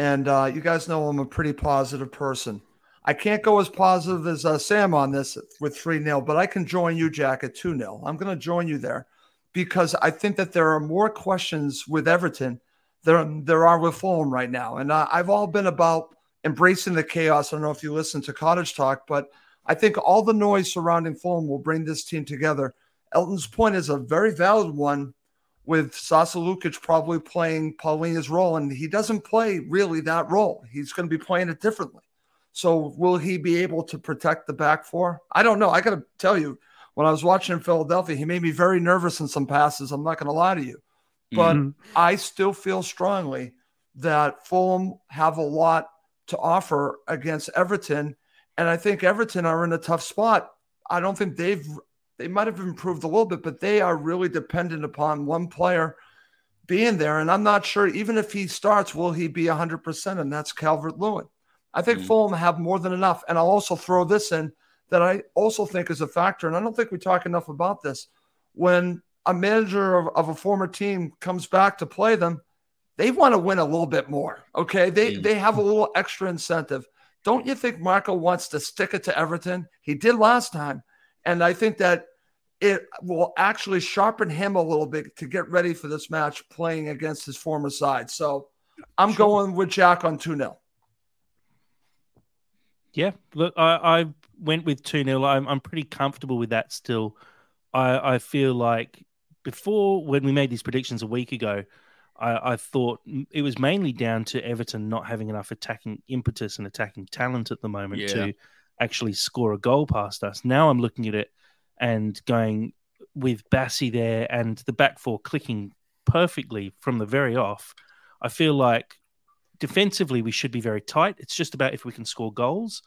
and uh, you guys know I'm a pretty positive person. I can't go as positive as uh, Sam on this with 3 0, but I can join you, Jack, at 2 0. I'm going to join you there because I think that there are more questions with Everton than there are with Fulham right now. And uh, I've all been about embracing the chaos. I don't know if you listen to Cottage Talk, but I think all the noise surrounding Fulham will bring this team together. Elton's point is a very valid one with Sasa Lukic probably playing Palhinha's role, and he doesn't play really that role. He's going to be playing it differently. So will he be able to protect the back four? I don't know. I got to tell you, when I was watching in Philadelphia, he made me very nervous in some passes. I'm not going to lie to you, but mm-hmm. I still feel strongly that Fulham have a lot to offer against Everton. And I think Everton are in a tough spot. I don't think they've they might have improved a little bit, but they are really dependent upon one player being there. And I'm not sure, even if he starts, will he be 100%? And that's Calvert Lewin. I think mm-hmm. Fulham have more than enough. And I'll also throw this in that I also think is a factor. And I don't think we talk enough about this. When a manager of, of a former team comes back to play them, they want to win a little bit more. Okay. They, mm-hmm. they have a little extra incentive. Don't you think Marco wants to stick it to Everton? He did last time. And I think that it will actually sharpen him a little bit to get ready for this match playing against his former side. So I'm sure. going with Jack on 2 0. Yeah, look, I, I went with 2 0. I'm, I'm pretty comfortable with that still. I, I feel like before, when we made these predictions a week ago, I, I thought it was mainly down to Everton not having enough attacking impetus and attacking talent at the moment yeah. to actually score a goal past us. Now I'm looking at it and going with Bassey there and the back four clicking perfectly from the very off, I feel like defensively we should be very tight. It's just about if we can score goals.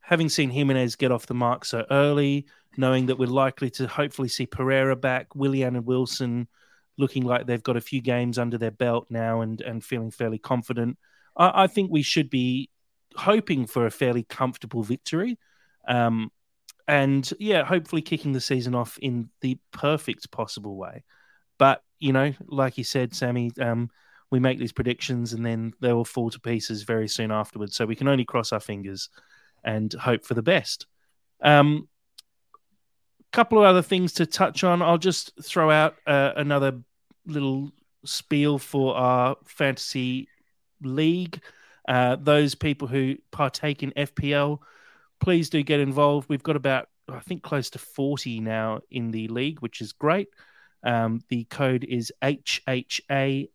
Having seen Jimenez get off the mark so early, knowing that we're likely to hopefully see Pereira back, Willian and Wilson looking like they've got a few games under their belt now and, and feeling fairly confident, I, I think we should be hoping for a fairly comfortable victory. Um, and yeah, hopefully kicking the season off in the perfect possible way. But you know, like you said, Sammy, um, we make these predictions and then they will fall to pieces very soon afterwards. So we can only cross our fingers and hope for the best. Um, couple of other things to touch on. I'll just throw out uh, another little spiel for our fantasy league. Uh, those people who partake in FPL please do get involved. We've got about, I think, close to 40 now in the league, which is great. Um, the code is HHA8ME.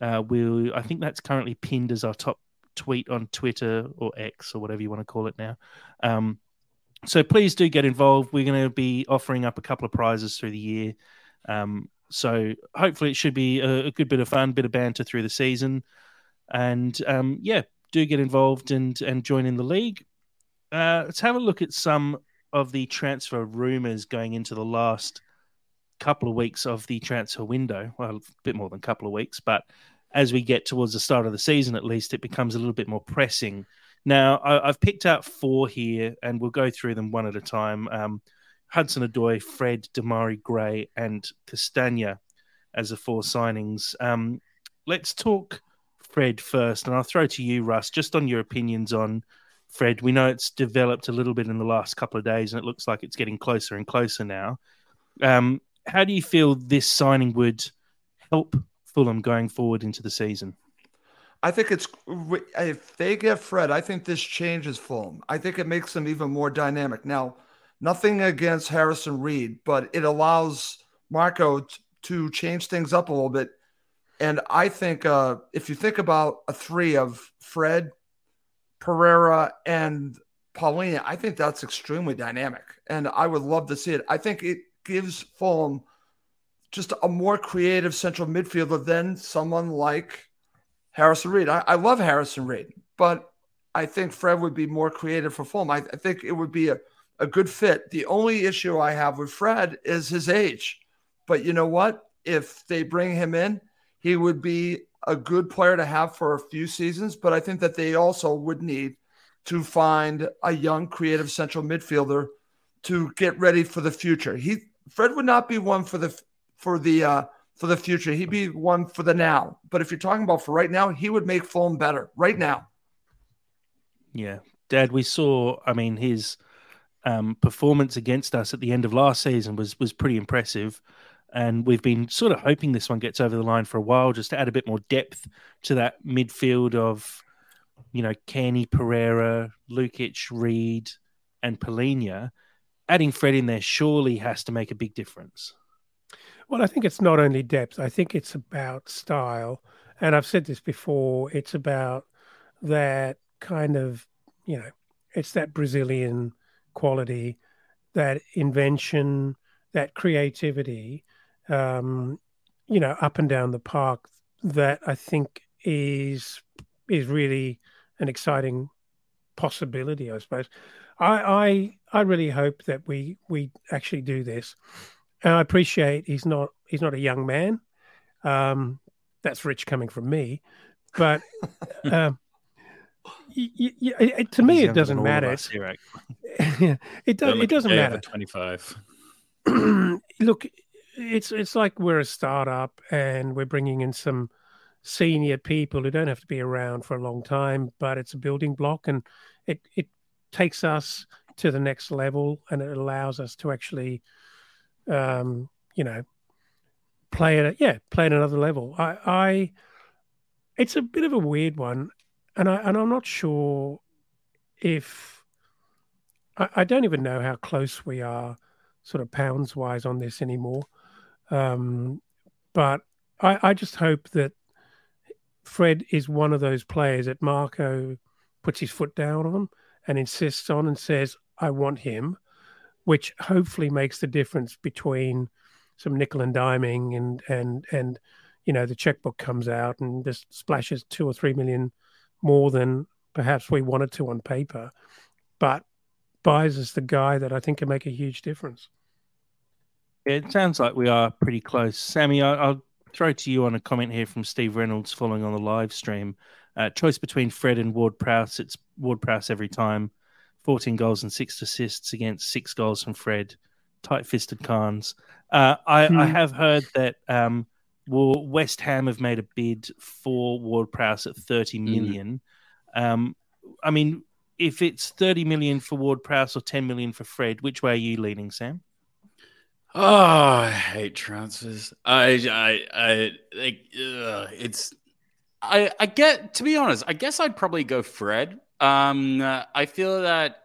Uh, we'll, I think that's currently pinned as our top tweet on Twitter or X or whatever you want to call it now. Um, so please do get involved. We're going to be offering up a couple of prizes through the year. Um, so hopefully it should be a, a, good bit of fun, bit of banter through the season. And um, yeah, do get involved and and join in the league. Uh, let's have a look at some of the transfer rumors going into the last couple of weeks of the transfer window. Well, a bit more than a couple of weeks, but as we get towards the start of the season, at least, it becomes a little bit more pressing. Now, I, have picked out four here, and we'll go through them one at a time. Um, Hudson Odoi, Fred, Demarai Gray, and Castagna as the four signings. Um, let's talk Fred first, and I'll throw to you, Russ, just on your opinions on Fred. We know it's developed a little bit in the last couple of days, and it looks like it's getting closer and closer now. Um, how do you feel this signing would help Fulham going forward into the season? I think it's if they get Fred, I think this changes Fulham. I think it makes them even more dynamic. Now, nothing against Harrison Reed, but it allows Marco t- to change things up a little bit and I think uh, if you think about a three of Fred, Pereira, and Palhinha, I think that's extremely dynamic. And I would love to see it. I think it gives Fulham just a more creative central midfielder than someone like Harrison Reed. I, I love Harrison Reed, but I think Fred would be more creative for Fulham. I, I think it would be a, a good fit. The only issue I have with Fred is his age. But you know what? If they bring him in, he would be a good player to have for a few seasons, but I think that they also would need to find a young creative central midfielder to get ready for the future. He Fred would not be one for the for the uh for the future. He'd be one for the now. But if you're talking about for right now, he would make Fulham better right now. Yeah. Dad, we saw I mean his um, performance against us at the end of last season was was pretty impressive and we've been sort of hoping this one gets over the line for a while, just to add a bit more depth to that midfield of, you know, Kenny Pereira, Lukic, Reed, and Palhinha. Adding Fred in there surely has to make a big difference. Well, I think it's not only depth. I think it's about style, and I've said this before. It's about that kind of, you know, it's that Brazilian quality, that invention, that creativity um, you know, up and down the park that I think is is really an exciting possibility, I suppose. I I, I really hope that we we actually do this. And I appreciate he's not he's not a young man. Um, that's rich coming from me, but um, y- y- y- to me it doesn't matter. Here, it, do- it doesn't matter. Twenty five. Look, it's it's like we're a startup and we're bringing in some senior people who don't have to be around for a long time, but it's a building block and it it takes us to the next level and it allows us to actually um, you know play at yeah play at another level. I, I it's a bit of a weird one, and I and I'm not sure if I, I don't even know how close we are, sort of pounds wise, on this anymore. Um, but I, I just hope that Fred is one of those players that Marco puts his foot down on and insists on and says, I want him, which hopefully makes the difference between some nickel and diming and and and you know the checkbook comes out and just splashes two or three million more than perhaps we wanted to on paper, but buys us the guy that I think can make a huge difference. It sounds like we are pretty close. Sammy, I'll throw to you on a comment here from Steve Reynolds following on the live stream. Uh, choice between Fred and Ward Prowse. It's Ward Prowse every time. 14 goals and six assists against six goals from Fred. Tight fisted Khans. Uh, I, hmm. I, have heard that um, West Ham have made a bid for Ward Prowse at 30 hmm. Mm. Um, I mean, if it's 30 million for Ward Prowse or 10 million for Fred, which way are you leaning, Sam? Oh, I hate transfers. I, I, I like. Ugh, it's. I, I get. To be honest, I guess I'd probably go Fred. Um, I feel that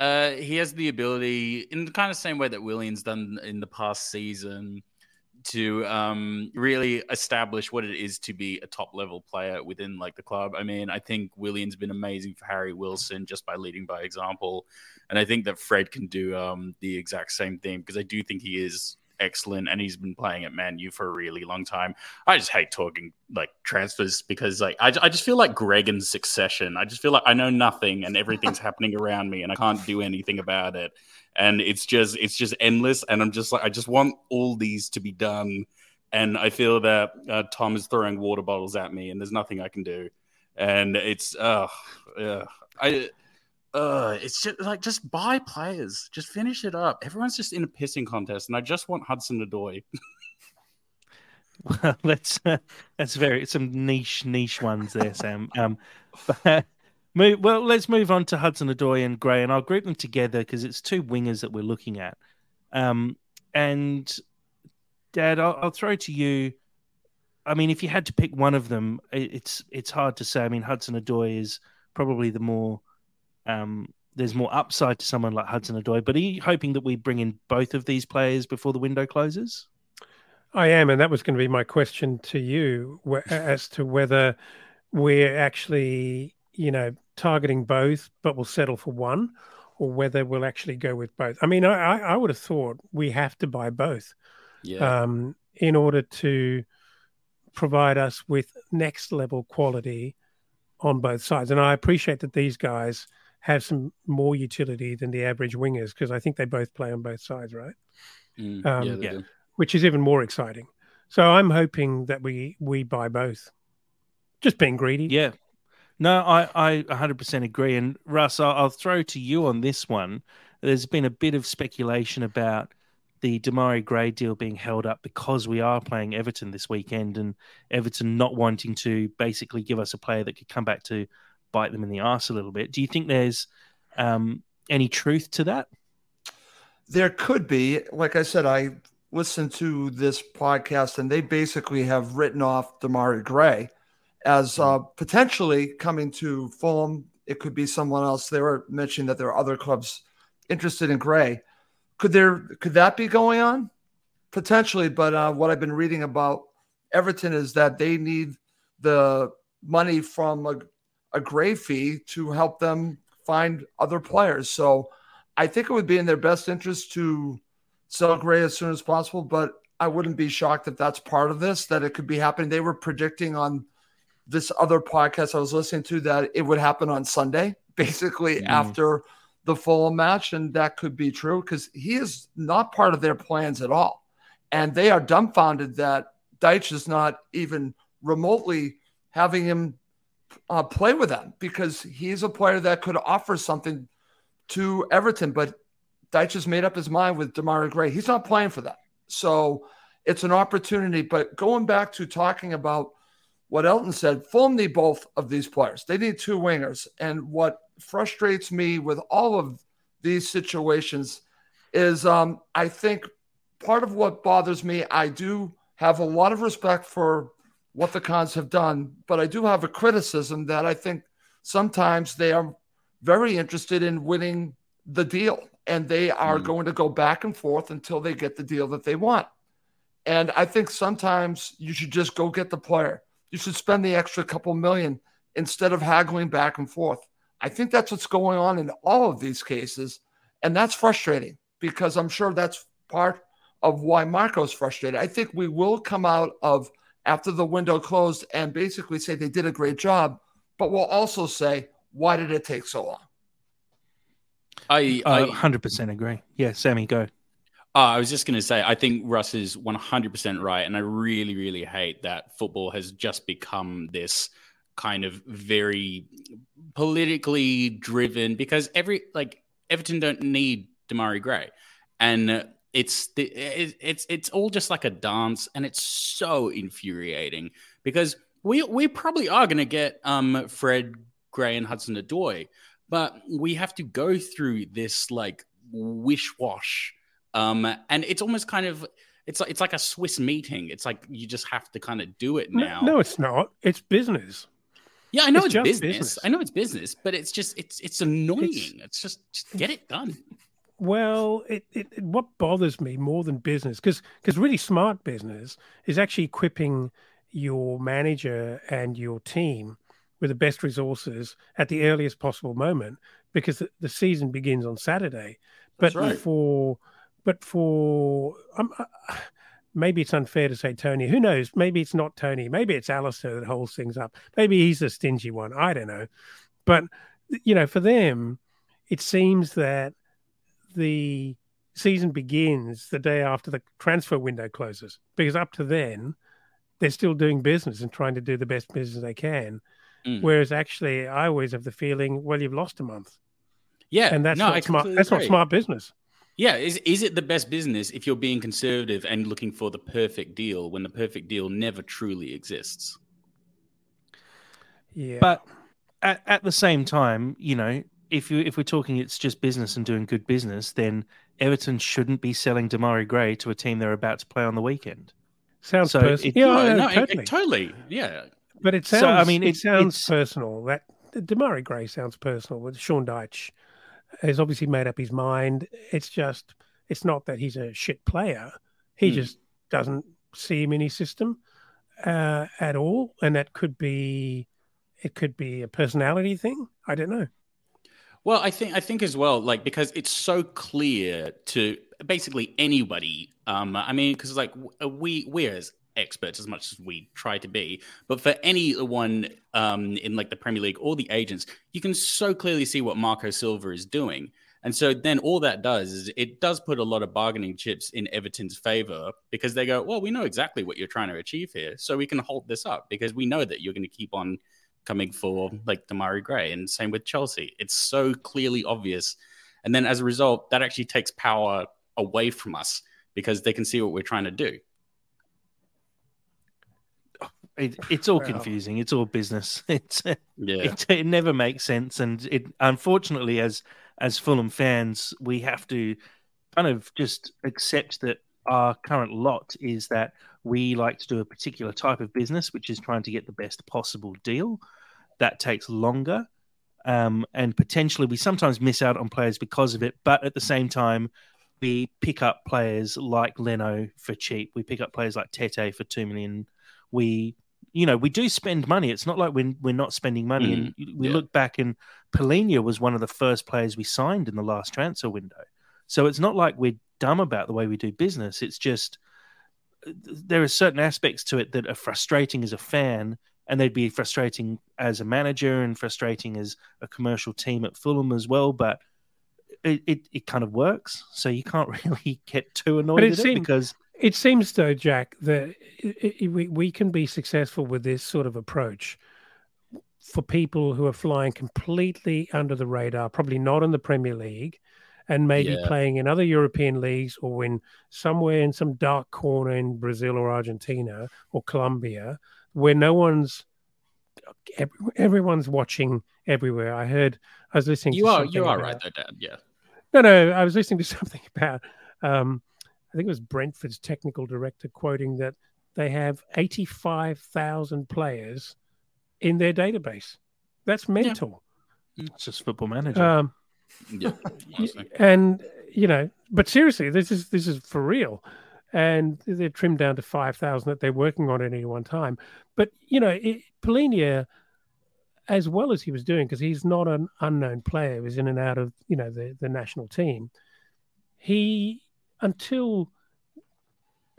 uh, he has the ability, in the kind of same way that Willian's done in the past season, to um, really establish what it is to be a top level player within like the club. I mean, I think Willian's been amazing for Harry Wilson just by leading by example, and I think that Fred can do um, the exact same thing because I do think he is excellent and he's been playing at Man U for a really long time. I just hate talking like transfers because like I, I just feel like Greg in succession. I just feel like I know nothing and everything's happening around me and I can't do anything about it. And it's just it's just endless and I'm just like I just want all these to be done. And I feel that uh, Tom is throwing water bottles at me and there's nothing I can do. And it's uh yeah. I uh, it's just like just buy players, just finish it up. Everyone's just in a pissing contest, and I just want Hudson Odoi. well, that's uh, that's very some niche niche ones there, Sam. Um, but, move, well, let's move on to Hudson Odoi and Gray, and I'll group them together because it's two wingers that we're looking at. Um, and Dad, I'll, I'll throw to you. I mean, if you had to pick one of them, it's it's hard to say. I mean, Hudson Odoi is probably the more um, there's more upside to someone like Hudson Odoi. But are you hoping that we bring in both of these players before the window closes? I am, and that was going to be my question to you as to whether we're actually, you know, targeting both, but we'll settle for one, or whether we'll actually go with both. I mean, I, I would have thought we have to buy both, yeah. um, in order to provide us with next level quality on both sides. And I appreciate that these guys have some more utility than the average wingers because I think they both play on both sides, right? Mm, um, yeah, yeah. which is even more exciting. So I'm hoping that we we buy both. Just being greedy. Yeah. No, I, I 100% agree. And Russ, I'll, I'll throw to you on this one. There's been a bit of speculation about the Demarai Gray deal being held up because we are playing Everton this weekend and Everton not wanting to basically give us a player that could come back to bite them in the ass a little bit. Do you think there's um, any truth to that? There could be. Like I said, I listened to this podcast and they basically have written off Demarai Gray as uh, potentially coming to Fulham. It could be someone else. They were mentioning that there are other clubs interested in Gray. Could there could that be going on? Potentially, but uh, what I've been reading about Everton is that they need the money from a a grave fee to help them find other players. So I think it would be in their best interest to sell Gray as soon as possible, but I wouldn't be shocked if that's part of this, that it could be happening. They were predicting on this other podcast I was listening to that it would happen on Sunday, basically mm. after the Fulham match, and that could be true because he is not part of their plans at all, and they are dumbfounded that Dyche is not even remotely having him uh, play with them because he's a player that could offer something to Everton, but Dyche has made up his mind with Demarai Gray. He's not playing for that. so it's an opportunity. But going back to talking about what Elton said, Fulham need both of these players. They need two wingers. And what frustrates me with all of these situations is um, I think part of what bothers me, I do have a lot of respect for what the Khans have done, but I do have a criticism that I think sometimes they are very interested in winning the deal and they are mm. going to go back and forth until they get the deal that they want. And I think sometimes you should just go get the player you should spend the extra couple million instead of haggling back and forth. I think that's what's going on in all of these cases. And that's frustrating because I'm sure that's part of why Marco's frustrated. I think we will come out of after the window closed and basically say they did a great job, but we'll also say, why did it take so long? I, I 100% agree. Yeah, Sammy, go. Uh, I was just going to say, I think Russ is 100% right. And I really, really hate that football has just become this kind of very politically driven because every, like, Everton don't need Demarai Gray. And it's the, it's it's all just like a dance and it's so infuriating because we we probably are going to get um Fred Gray and Hudson Odoi but we have to go through this like wish wash um, and it's almost kind of it's like it's like a Swiss meeting. It's like you just have to kind of do it now. No, no it's not. It's business. Yeah, I know it's, it's business. business. I know it's business, but it's just it's it's annoying. It's, it's just, just get it done. Well, it, it, what bothers me more than business, because because really smart business is actually equipping your manager and your team with the best resources at the earliest possible moment, because the, the season begins on Saturday. But right. for but for um, uh, maybe it's unfair to say Tony. Who knows? Maybe it's not Tony. Maybe it's Alistair that holds things up. Maybe he's a stingy one. I don't know. But you know, for them, it seems that the season begins the day after the transfer window closes because up to then they're still doing business and trying to do the best business they can. Mm. Whereas actually, I always have the feeling, well, you've lost a month. Yeah, and that's no, not smart. That's not smart business. Yeah, is is it the best business if you're being conservative and looking for the perfect deal when the perfect deal never truly exists? Yeah. But at, at the same time, you know, if you if we're talking it's just business and doing good business, then Everton shouldn't be selling Demarai Gray to a team they're about to play on the weekend. Sounds so personal. yeah, no, no, totally. It, it, totally. Yeah. But it sounds so, I mean it, it sounds personal. That Demarai Gray sounds personal with Sean Dyche has obviously made up his mind. It's just, it's not that he's a shit player. He mm. just doesn't see him in his system uh, at all, and that could be, it could be a personality thing. I don't know. Well, I think I think as well, like because it's so clear to basically anybody. Um, I mean, because like we we as experts as much as we try to be. But for anyone um, in like the Premier League or the agents, you can so clearly see what Marco Silva is doing. And so then all that does is it does put a lot of bargaining chips in Everton's favor because they go, well, we know exactly what you're trying to achieve here. So we can hold this up because we know that you're going to keep on coming for like Demarai Gray. And same with Chelsea. It's so clearly obvious. And then as a result, that actually takes power away from us because they can see what we're trying to do. It, it's all confusing. It's all business. It's yeah. It, it, never makes sense, and it unfortunately, as as Fulham fans, we have to kind of just accept that our current lot is that we like to do a particular type of business, which is trying to get the best possible deal. That takes longer, um, and potentially we sometimes miss out on players because of it. But at the same time, we pick up players like Leno for cheap. We pick up players like Tete for two million. We you know, we do spend money. It's not like we're, we're not spending money. Mm, and we yeah. look back, and Palhinha was one of the first players we signed in the last transfer window. So it's not like we're dumb about the way we do business. It's just uh, there are certain aspects to it that are frustrating as a fan and they'd be frustrating as a manager and frustrating as a commercial team at Fulham as well. But it, it, it kind of works, so you can't really get too annoyed with it because it seems though, Jack, that it, it, we we can be successful with this sort of approach for people who are flying completely under the radar, probably not in the Premier League, and maybe yeah. playing in other European leagues or in somewhere in some dark corner in Brazil or Argentina or Colombia, where no one's everyone's watching everywhere. I heard I was listening. You are you are about, right though, Dad. Yeah. No, no, I was listening to something about. Um, I think it was Brentford's technical director quoting that they have eighty-five thousand players in their database. That's mental. Yeah. It's just football manager. Um, yeah, and you know, but seriously, this is this is for real, and they're trimmed down to five thousand that they're working on at any one time. But you know, it, Palhinha, as well as he was doing, because he's not an unknown player, he was in and out of you know the the national team. He until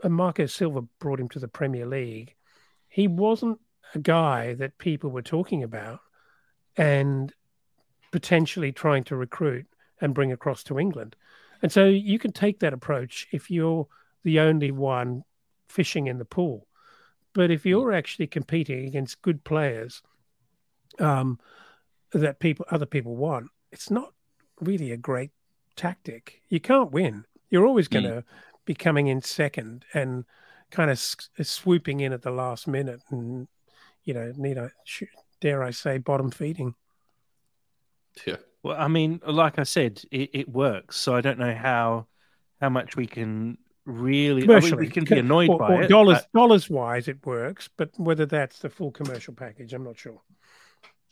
Marco Silva brought him to the Premier League, he wasn't a guy that people were talking about and potentially trying to recruit and bring across to England. And so you can take that approach if you're the only one fishing in the pool. But if you're actually competing against good players um, that people other people want, it's not really a great tactic. You can't win. You're always going to mm. be coming in second and kind of swooping in at the last minute and you know, need a dare I say, bottom feeding. Yeah. Well, I mean, like I said, it, it works. So I don't know how how much we can really. I mean, we can be annoyed or, by or it. Dollars but... dollars wise, it works, but whether that's the full commercial package, I'm not sure.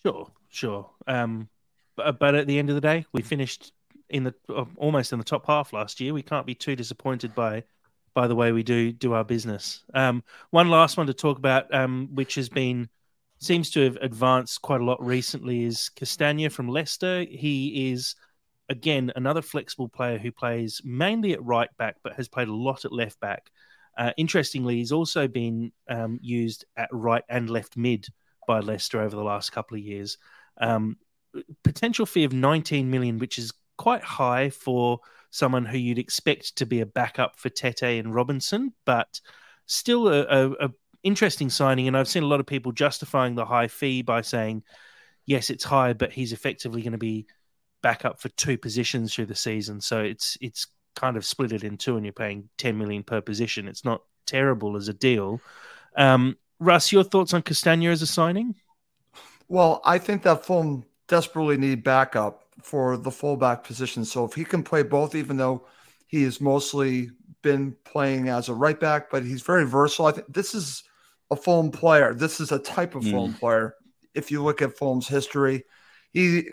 Sure, sure. Um, but, but at the end of the day, we finished in the uh, almost in the top half last year. We can't be too disappointed by by the way we do do our business. Um, one last one to talk about, um, which has been seems to have advanced quite a lot recently, is Castagna from Leicester. He is again another flexible player who plays mainly at right back, but has played a lot at left back. Uh, interestingly, he's also been um, used at right and left mid by Leicester over the last couple of years. Um, potential fee of 19 million, which is quite high for someone who you'd expect to be a backup for Tete and Robinson, but still a, a, a interesting signing. And I've seen a lot of people justifying the high fee by saying, yes, it's high, but he's effectively going to be backup for two positions through the season. So it's it's kind of split it in two, and you're paying 10 million per position. It's not terrible as a deal. Um, Russ, your thoughts on Castagna as a signing? Well, I think that Fulham desperately need backup for the fullback position. So if he can play both, even though he has mostly been playing as a right back, but he's very versatile. I think this is a Fulham player. This is a type of mm. Fulham player. If you look at Fulham's history, he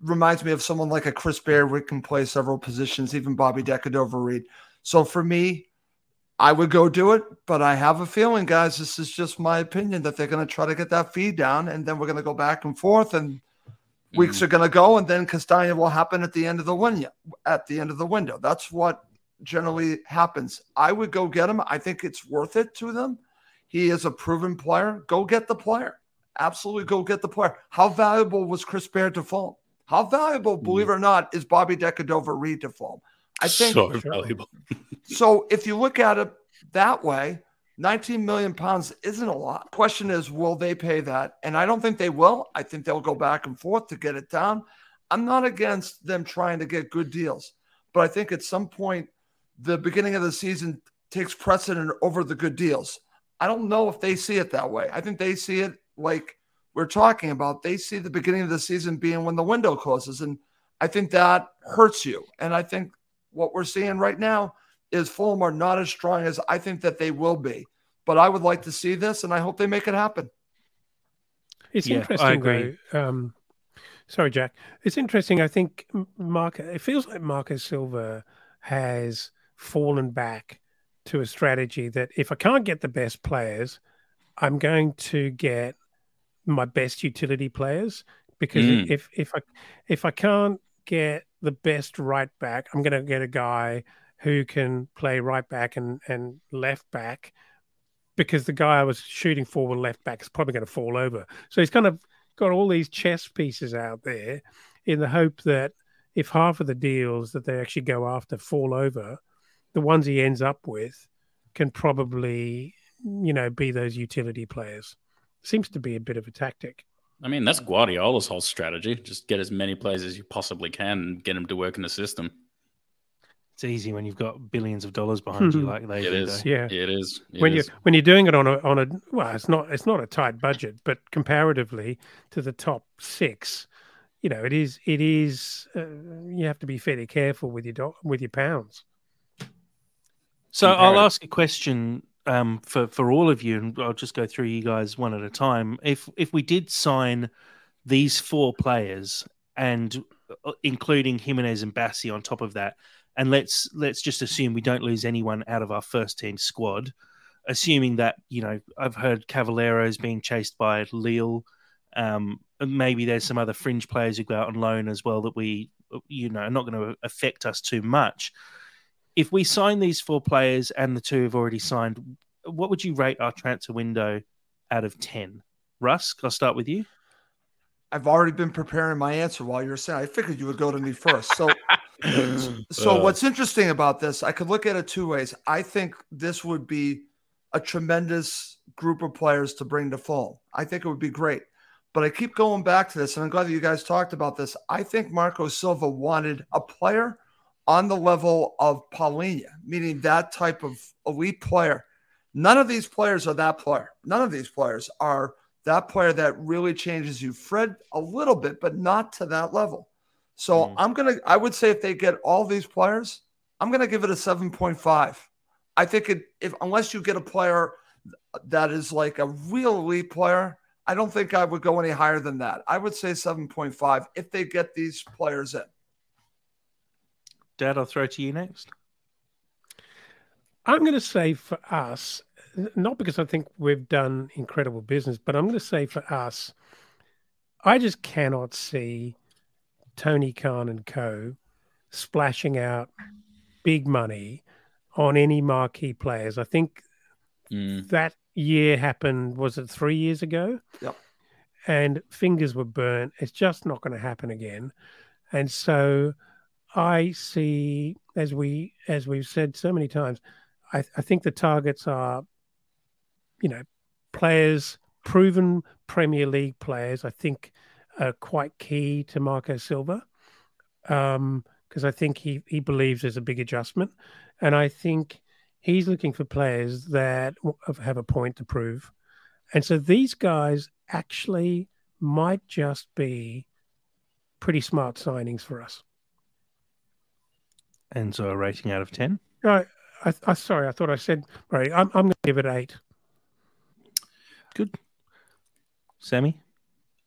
reminds me of someone like a Chris Baird who can play several positions, even Bobby De Cordova-Reid. So for me, I would go do it, but I have a feeling, guys, this is just my opinion that they're going to try to get that feed down, and then we're going to go back and forth, and Weeks mm. are going to go, and then Castagna will happen at the end of the window. At the end of the window, that's what generally happens. I would go get him. I think it's worth it to them. He is a proven player. Go get the player. Absolutely, go get the player. How valuable was Chris Baird to Fulham? How valuable, mm. believe it or not, is Bobby De Cordova-Reid to Fulham? I think so valuable. so if you look at it that way, 19 million pounds isn't a lot. Question is, will they pay that? And I don't think they will. I think they'll go back and forth to get it down. I'm not against them trying to get good deals, but I think at some point, the beginning of the season takes precedent over the good deals. I don't know if they see it that way. I think they see it like we're talking about. They see the beginning of the season being when the window closes. And I think that hurts you. And I think what we're seeing right now is Fulham are not as strong as I think that they will be. But I would like to see this, and I hope they make it happen. It's yeah, interesting, I agree. Though, um, sorry, Jack. It's interesting. I think Mark. It feels like Marcus Silva has fallen back to a strategy that if I can't get the best players, I'm going to get my best utility players because mm. if if I if I can't get the best right back, I'm going to get a guy who can play right back and, and left back because the guy I was shooting for with left back is probably going to fall over. So he's kind of got all these chess pieces out there in the hope that if half of the deals that they actually go after fall over, the ones he ends up with can probably, you know, be those utility players. Seems to be a bit of a tactic. I mean, that's Guardiola's whole strategy. Just get as many players as you possibly can and get them to work in the system. It's easy when you've got billions of dollars behind you, Mhm. like they It do. is. though. Yeah. It is. It when is. you when you're doing it on a on a well, it's not it's not a tight budget, but comparatively to the top six, you know, it is it is uh, you have to be fairly careful with your do- with your pounds. So I'll ask a question um, for for all of you, and I'll just go through you guys one at a time. If if we did sign these four players, and uh, including Jimenez and Bassey on top of that, and let's let's just assume we don't lose anyone out of our first team squad, assuming that you know I've heard Cavaleiro's being chased by Lille. Um, maybe there's some other fringe players who go out on loan as well that we you know are not going to affect us too much if we sign these four players and the two have already signed, what would you rate our transfer window out of 10? Russ, I'll start with you. I've already been preparing my answer while you were saying. I figured you would go to me first. So, so Uh. what's interesting about this? I could look at it two ways. I think this would be a tremendous group of players to bring to Fulham. I think it would be great. But I keep going back to this, and I'm glad that you guys talked about this. I think Marco Silva wanted a player on the level of Palhinha, meaning that type of elite player. None of these players are that player. None of these players are that player that really changes you. Fred a little bit, but not to that level. So Mm. I'm gonna. I would say if they get all these players, I'm gonna give it a 7.5. I think it if unless you get a player that is like a real elite player, I don't think I would go any higher than that. I would say 7.5 if they get these players in. Dad, I'll throw to you next. I'm going to say for us, not because I think we've done incredible business, but I'm going to say for us, I just cannot see Tony Khan and co splashing out big money on any marquee players. I think Mm. that year happened, was it three years ago? Yep. And fingers were burnt. It's just not going to happen again. And so I see, as we as we've said so many times, I, I think the targets are, you know, players, proven Premier League players. I think are quite key to Marco Silva, um, because I think he he believes there's a big adjustment, and I think he's looking for players that have a point to prove, and so these guys actually might just be pretty smart signings for us. And so a rating out of 10. no I, I sorry, I thought I said right. I'm I'm going to give it eight. Good. Sammy?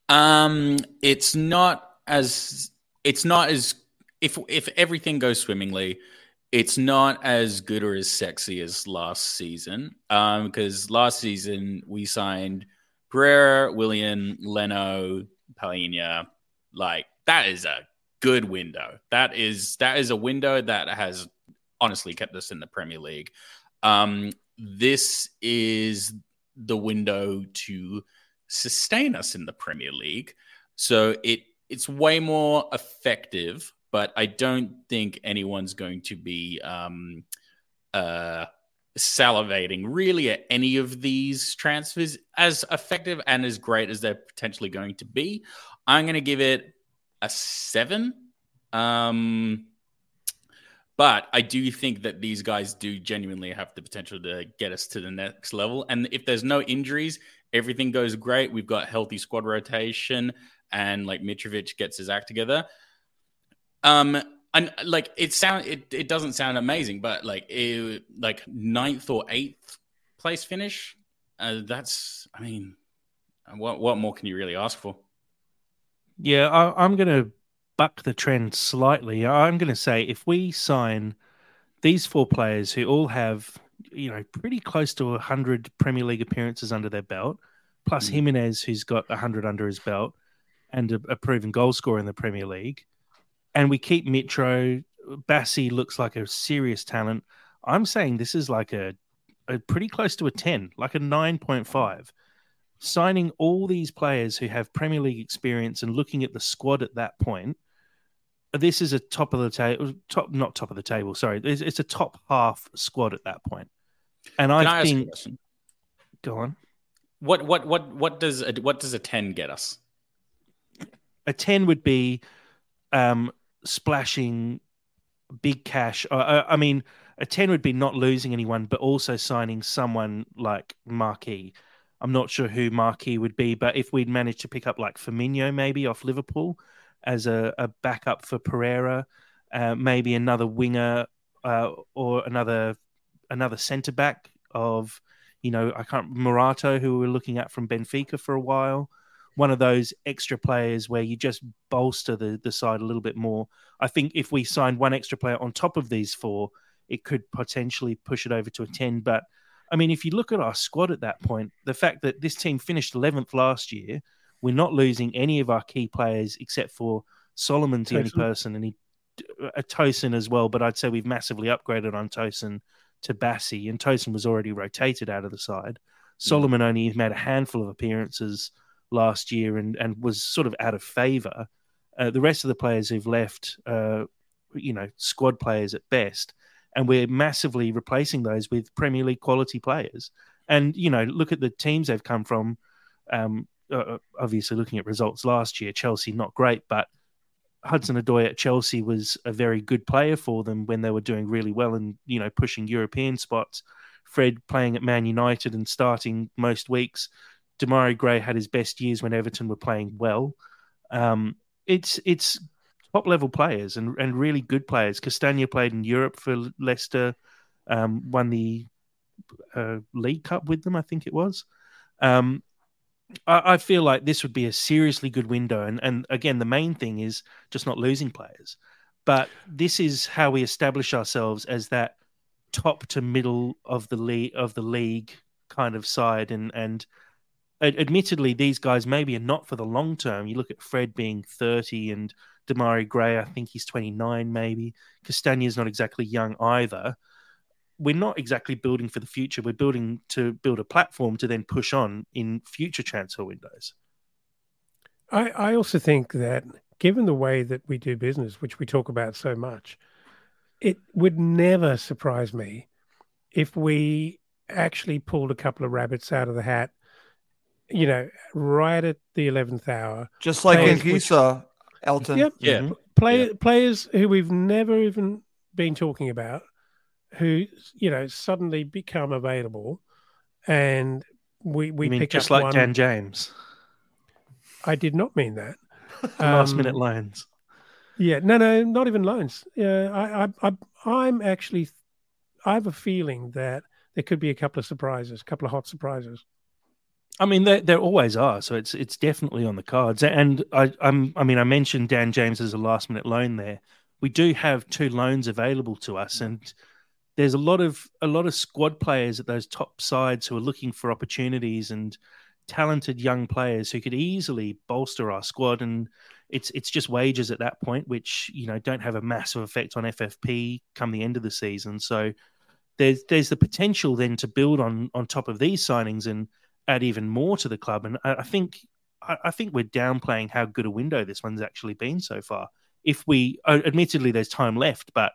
Um, it's not as it's not as if if everything goes swimmingly, it's not as good or as sexy as last season. Um, because last season we signed Pereira, Willian, Leno, Palhinha. Like that is a good window. That is that is a window that has honestly kept us in the Premier League. Um, this is the window to sustain us in the Premier League. So it it's way more effective, but I don't think anyone's going to be um, uh, salivating really at any of these transfers as effective and as great as they're potentially going to be. I'm going to give it a seven. Um, but I do think that these guys do genuinely have the potential to get us to the next level. And if there's no injuries, everything goes great. We've got healthy squad rotation, and like Mitrovic gets his act together. Um, and like it sound it, it doesn't sound amazing, but like it, like ninth or eighth place finish. Uh, that's I mean, what what more can you really ask for? Yeah, I, I'm going to buck the trend slightly. I'm going to say if we sign these four players who all have, you know, pretty close to 100 Premier League appearances under their belt, plus Mm. Jimenez, who's got 100 under his belt and a, a proven goal scorer in the Premier League, and we keep Mitro, Bassey looks like a serious talent. I'm saying this is like a a pretty close to a 10, like a 9.5. Signing all these players who have Premier League experience and looking at the squad at that point, this is a top of the table, top not top of the table. Sorry, it's, it's a top half squad at that point. And I, I think, go on. What what what what does a, what does a ten get us? A ten would be um, splashing big cash. Uh, I mean, a 10 would be not losing anyone, but also signing someone like Marquis. I'm not sure who Marquis would be, but if we'd managed to pick up like Firmino maybe off Liverpool as a, a backup for Pereira, uh, maybe another winger uh, or another another centre back of, you know, I can't Morato who we were looking at from Benfica for a while one of those extra players where you just bolster the, the side a little bit more. I think if we signed one extra player on top of these four, it could potentially push it over to a 10. But I mean, if you look at our squad at that point, the fact that this team finished 11th last year, we're not losing any of our key players except for Solomon's the only person, and he a Tosin as well. But I'd say we've massively upgraded on Tosin to Bassey, and Tosin was already rotated out of the side. Mm. Solomon only made a handful of appearances last year and, and was sort of out of favour. Uh, the rest of the players who've left, uh, you know, squad players at best, and we're massively replacing those with Premier League quality players. And you know, look at the teams they've come from. Um, uh, obviously, looking at results last year, Chelsea not great, but Hudson Odoi at Chelsea was a very good player for them when they were doing really well and you know pushing European spots. Fred playing at Man United and starting most weeks Demarai Gray had his best years when Everton were playing well. Um, it's it's top level players and, and really good players. Castagne played in Europe for Leicester, um, won the uh, League Cup with them, I think it was. Um, I, I, feel like this would be a seriously good window. And, and again, the main thing is just not losing players. But this is how we establish ourselves as that top to middle of the league of the league kind of side and and admittedly, these guys maybe are not for the long term. You look at Fred being 30 and Demarai Gray, I think he's 29 maybe. is not exactly young either. We're not exactly building for the future. We're building to build a platform to then push on in future transfer windows. I, I also think that given the way that we do business, which we talk about so much, it would never surprise me if we actually pulled a couple of rabbits out of the hat you know, right at the eleventh hour, just like in Giza, Elton. Yep. Yeah. Mm-hmm. Play, yeah. Players who we've never even been talking about, who you know suddenly become available, and we we pick just up like one... Dan James. I did not mean that. Last um, minute loans. Yeah, no, no, not even loans. Yeah, I, I, I, I'm actually, I have a feeling that there could be a couple of surprises, a couple of hot surprises. I mean, there, there always are. So it's it's definitely on the cards. And I, I'm, I mean, I mentioned Dan James as a last minute loan there. We do have two loans available to us, and there's a lot of a lot of squad players at those top sides who are looking for opportunities and talented young players who could easily bolster our squad. And it's it's just wages at that point, which you know don't have a massive effect on FFP come the end of the season. So there's there's the potential then to build on on top of these signings and add even more to the club. And I, I think I, I, think we're downplaying how good a window this one's actually been so far. If we, admittedly, there's time left, but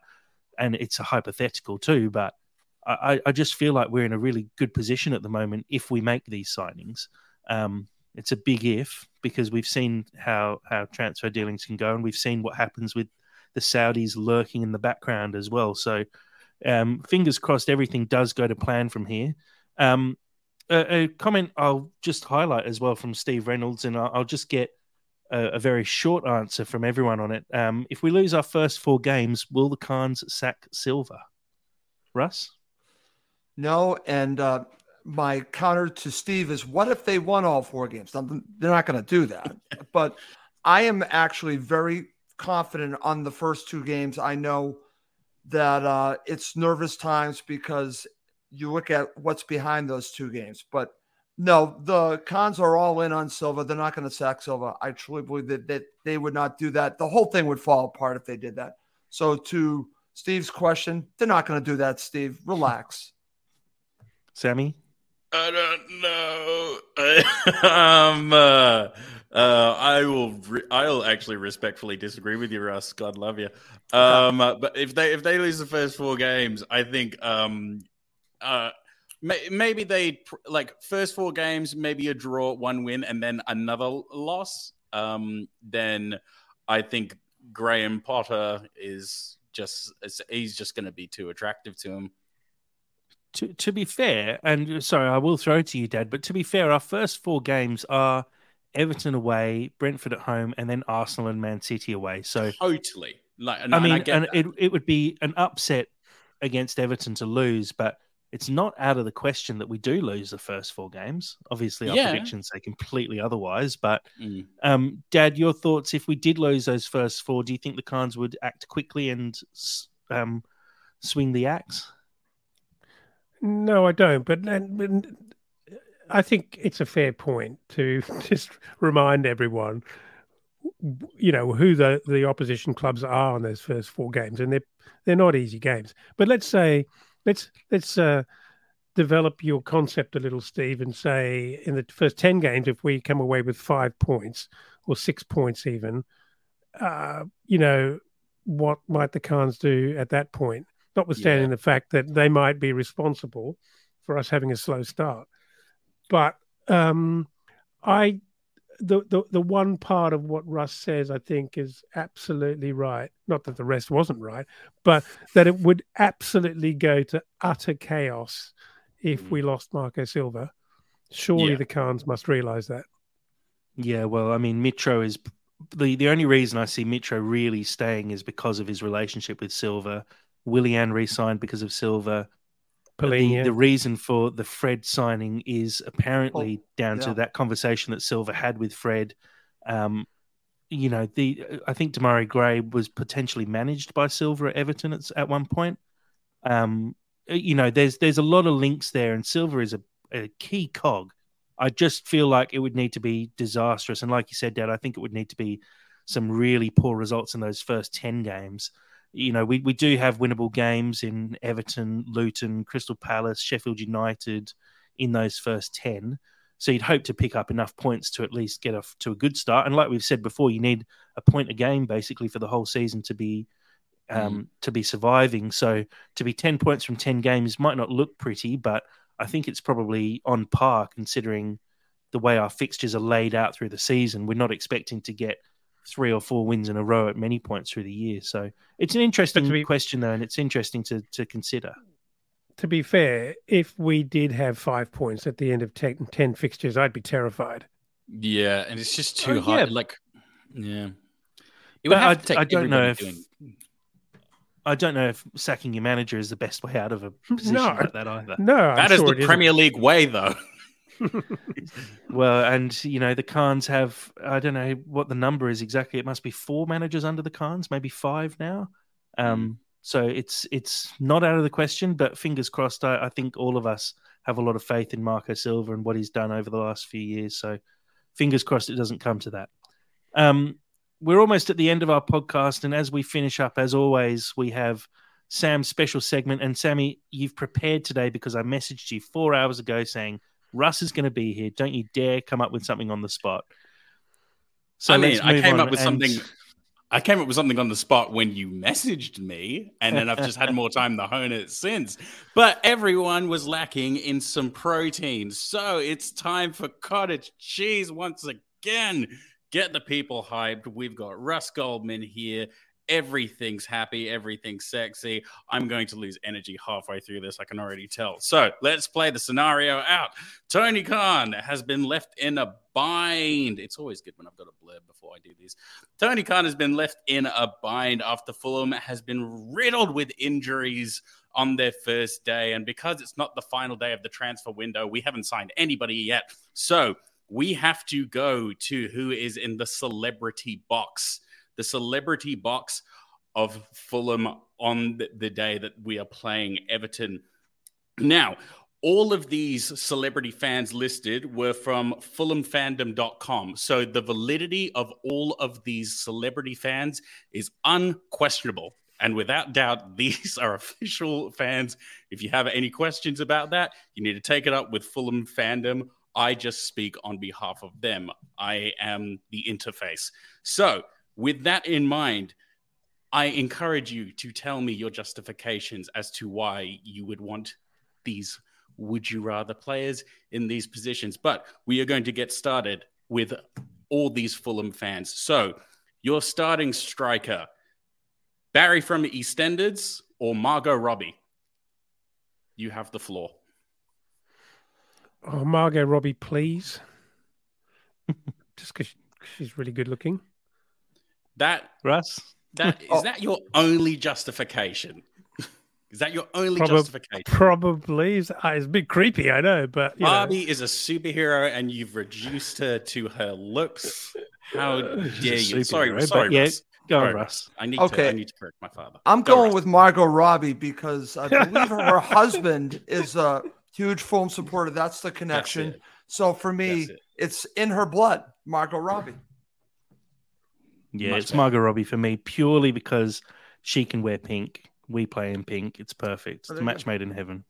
and it's a hypothetical too, but I, I just feel like we're in a really good position at the moment if we make these signings. Um, it's a big if because we've seen how how transfer dealings can go, and we've seen what happens with the Saudis lurking in the background as well. So, um, fingers crossed, everything does go to plan from here. Um, a, a, comment I'll just highlight as well from Steve Reynolds, and I'll, I'll just get a, a, very short answer from everyone on it. Um, if we lose our first four games, will the Khans sack Silva? Russ? No, and uh, my counter to Steve is what if they won all four games? They're not going to do that. but I am actually very confident on the first two games. I know that uh, it's nervous times because you look at what's behind those two games. But no, the Khans are all in on Silva. They're not going to sack Silva. I truly believe that, that they would not do that. The whole thing would fall apart if they did that. So to Steve's question, they're not going to do that, Steve. Relax. Sammy? I don't know. um, uh, uh, I will. Re- I'll actually respectfully disagree with you, Russ. God love you. Um, uh, but if they if they lose the first four games, I think um, uh, may- maybe they pr- like first four games, maybe a draw, one win, and then another loss. Um, then I think Graham Potter is just he's just going to be too attractive to him. To, to be fair, and sorry, I will throw it to you, Dad, but to be fair, our first four games are Everton away, Brentford at home, and then Arsenal and Man City away. So totally, like I mean, and, and it it would be an upset against Everton to lose, but it's not out of the question that we do lose the first four games. Obviously, our Yeah. predictions say completely otherwise. But Mm. um, Dad, your thoughts? If we did lose those first four, do you think the Khans would act quickly and um, swing the axe? No, I don't. But, but I think it's a fair point to just remind everyone, you know, who the, the opposition clubs are on those first four games, and they're they're not easy games. But let's say let's let's uh, develop your concept a little, Steve, and say in the first ten games, if we come away with five points or six points, even, uh, you know, what might the Khans do at that point? Notwithstanding the fact that they might be responsible for us having a slow start. But um, I, the, the the one part of what Russ says, I think, is absolutely right. Not that the rest wasn't right, but that it would absolutely go to utter chaos if Mm. we lost Marco Silva. Surely Yeah. the Khans must realise that. Yeah, well, I mean, Mitro is the the only reason I see Mitro really staying is because of his relationship with Silva. Willian re-signed because of Silva. The, Palhinha. the reason for the Fred signing is apparently down to that conversation that Silva had with Fred. Um, you know, the I think Demarai Gray was potentially managed by Silva at Everton at, at one point. Um, you know, there's there's a lot of links there, and Silva is a, a key cog. I just feel like it would need to be disastrous, and like you said, Dad, I think it would need to be some really poor results in those first ten games. You know, we, we do have winnable games in Everton, Luton, Crystal Palace, Sheffield United in those first 10. So you'd hope to pick up enough points to at least get off to a good start. And like we've said before, you need a point a game basically for the whole season to be um, to be surviving. So to be 10 points from 10 games might not look pretty, but I think it's probably on par considering the way our fixtures are laid out through the season. We're not expecting to get three or four wins in a row at many points through the year. So it's an interesting be- question, though, and it's interesting to to consider. to be fair, if we did have five points at the end of 10, 10 fixtures, I'd be terrified. Yeah, and it's just too Oh, hard. yeah. Like, yeah, it would have I- to take I don't know if- doing- I don't know if sacking your manager is the best way out of a position No. like that either. No, I'm That is sure the it isn't. Premier League way, though. Well, and you know the Khans have I don't know what the number is exactly. It must be four managers under the Khans, maybe five now. Um, so it's it's not out of the question, but fingers crossed. I, I think all of us have a lot of faith in Marco Silva and what he's done over the last few years. So fingers crossed it doesn't come to that. Um, we're almost at the end of our podcast, and as we finish up, as always, we have Sam's special segment. And Sammy, you've prepared today because I messaged you four hours ago saying Russ is going to be here. Don't you dare come up with something on the spot. So I mean, I came up with and- something. I came up with something on the spot when you messaged me, and then I've just had more time to hone it since. But everyone was lacking in some protein, so it's time for cottage cheese once again. Get the people hyped. We've got Russ Goldman here. Everything's happy, everything's sexy. I'm going to lose energy halfway through this, I can already tell. So let's play the scenario out. Tony Khan has been left in a bind. It's always good when I've got a blurb before I do these. Tony Khan has been left in a bind after Fulham has been riddled with injuries on their first day. And because it's not the final day of the transfer window, we haven't signed anybody yet. So we have to go to who is in the celebrity box. The celebrity box of Fulham on the- day that we are playing Everton. Now, all of these celebrity fans listed were from fulhamfandom.com. So the validity of all of these celebrity fans is unquestionable. And without doubt, these are official fans. If you have any questions about that, you need to take it up with Fulham fandom. I just speak on behalf of them. I am the interface. So, with that in mind, I encourage you to tell me your justifications as to why you would want these would you rather players in these positions. But we are going to get started with all these Fulham fans. So, your starting striker, Barry from EastEnders or Margot Robbie? You have the floor. Oh, Margot Robbie, please. Just because she's really good looking. That Russ? that is Oh. that your only justification? is that your only Probab- justification? Probably. It's, uh, it's a bit creepy, I know, but you know. Barbie is a superhero, and you've reduced her to her looks. How dare you? Sorry, sorry, but yeah, Russ. Go Sorry, on, Russ. I need to. I need to correct my father. I'm Go, going Russ. with Margot Robbie because I believe her husband is a huge Fulham supporter. That's the connection. it. So for me, it. it's in her blood, Margot Robbie. Yeah, it's. Margot Robbie for me purely because she can wear pink. We play in pink. It's perfect. Oh, it's Oh, a match made in heaven.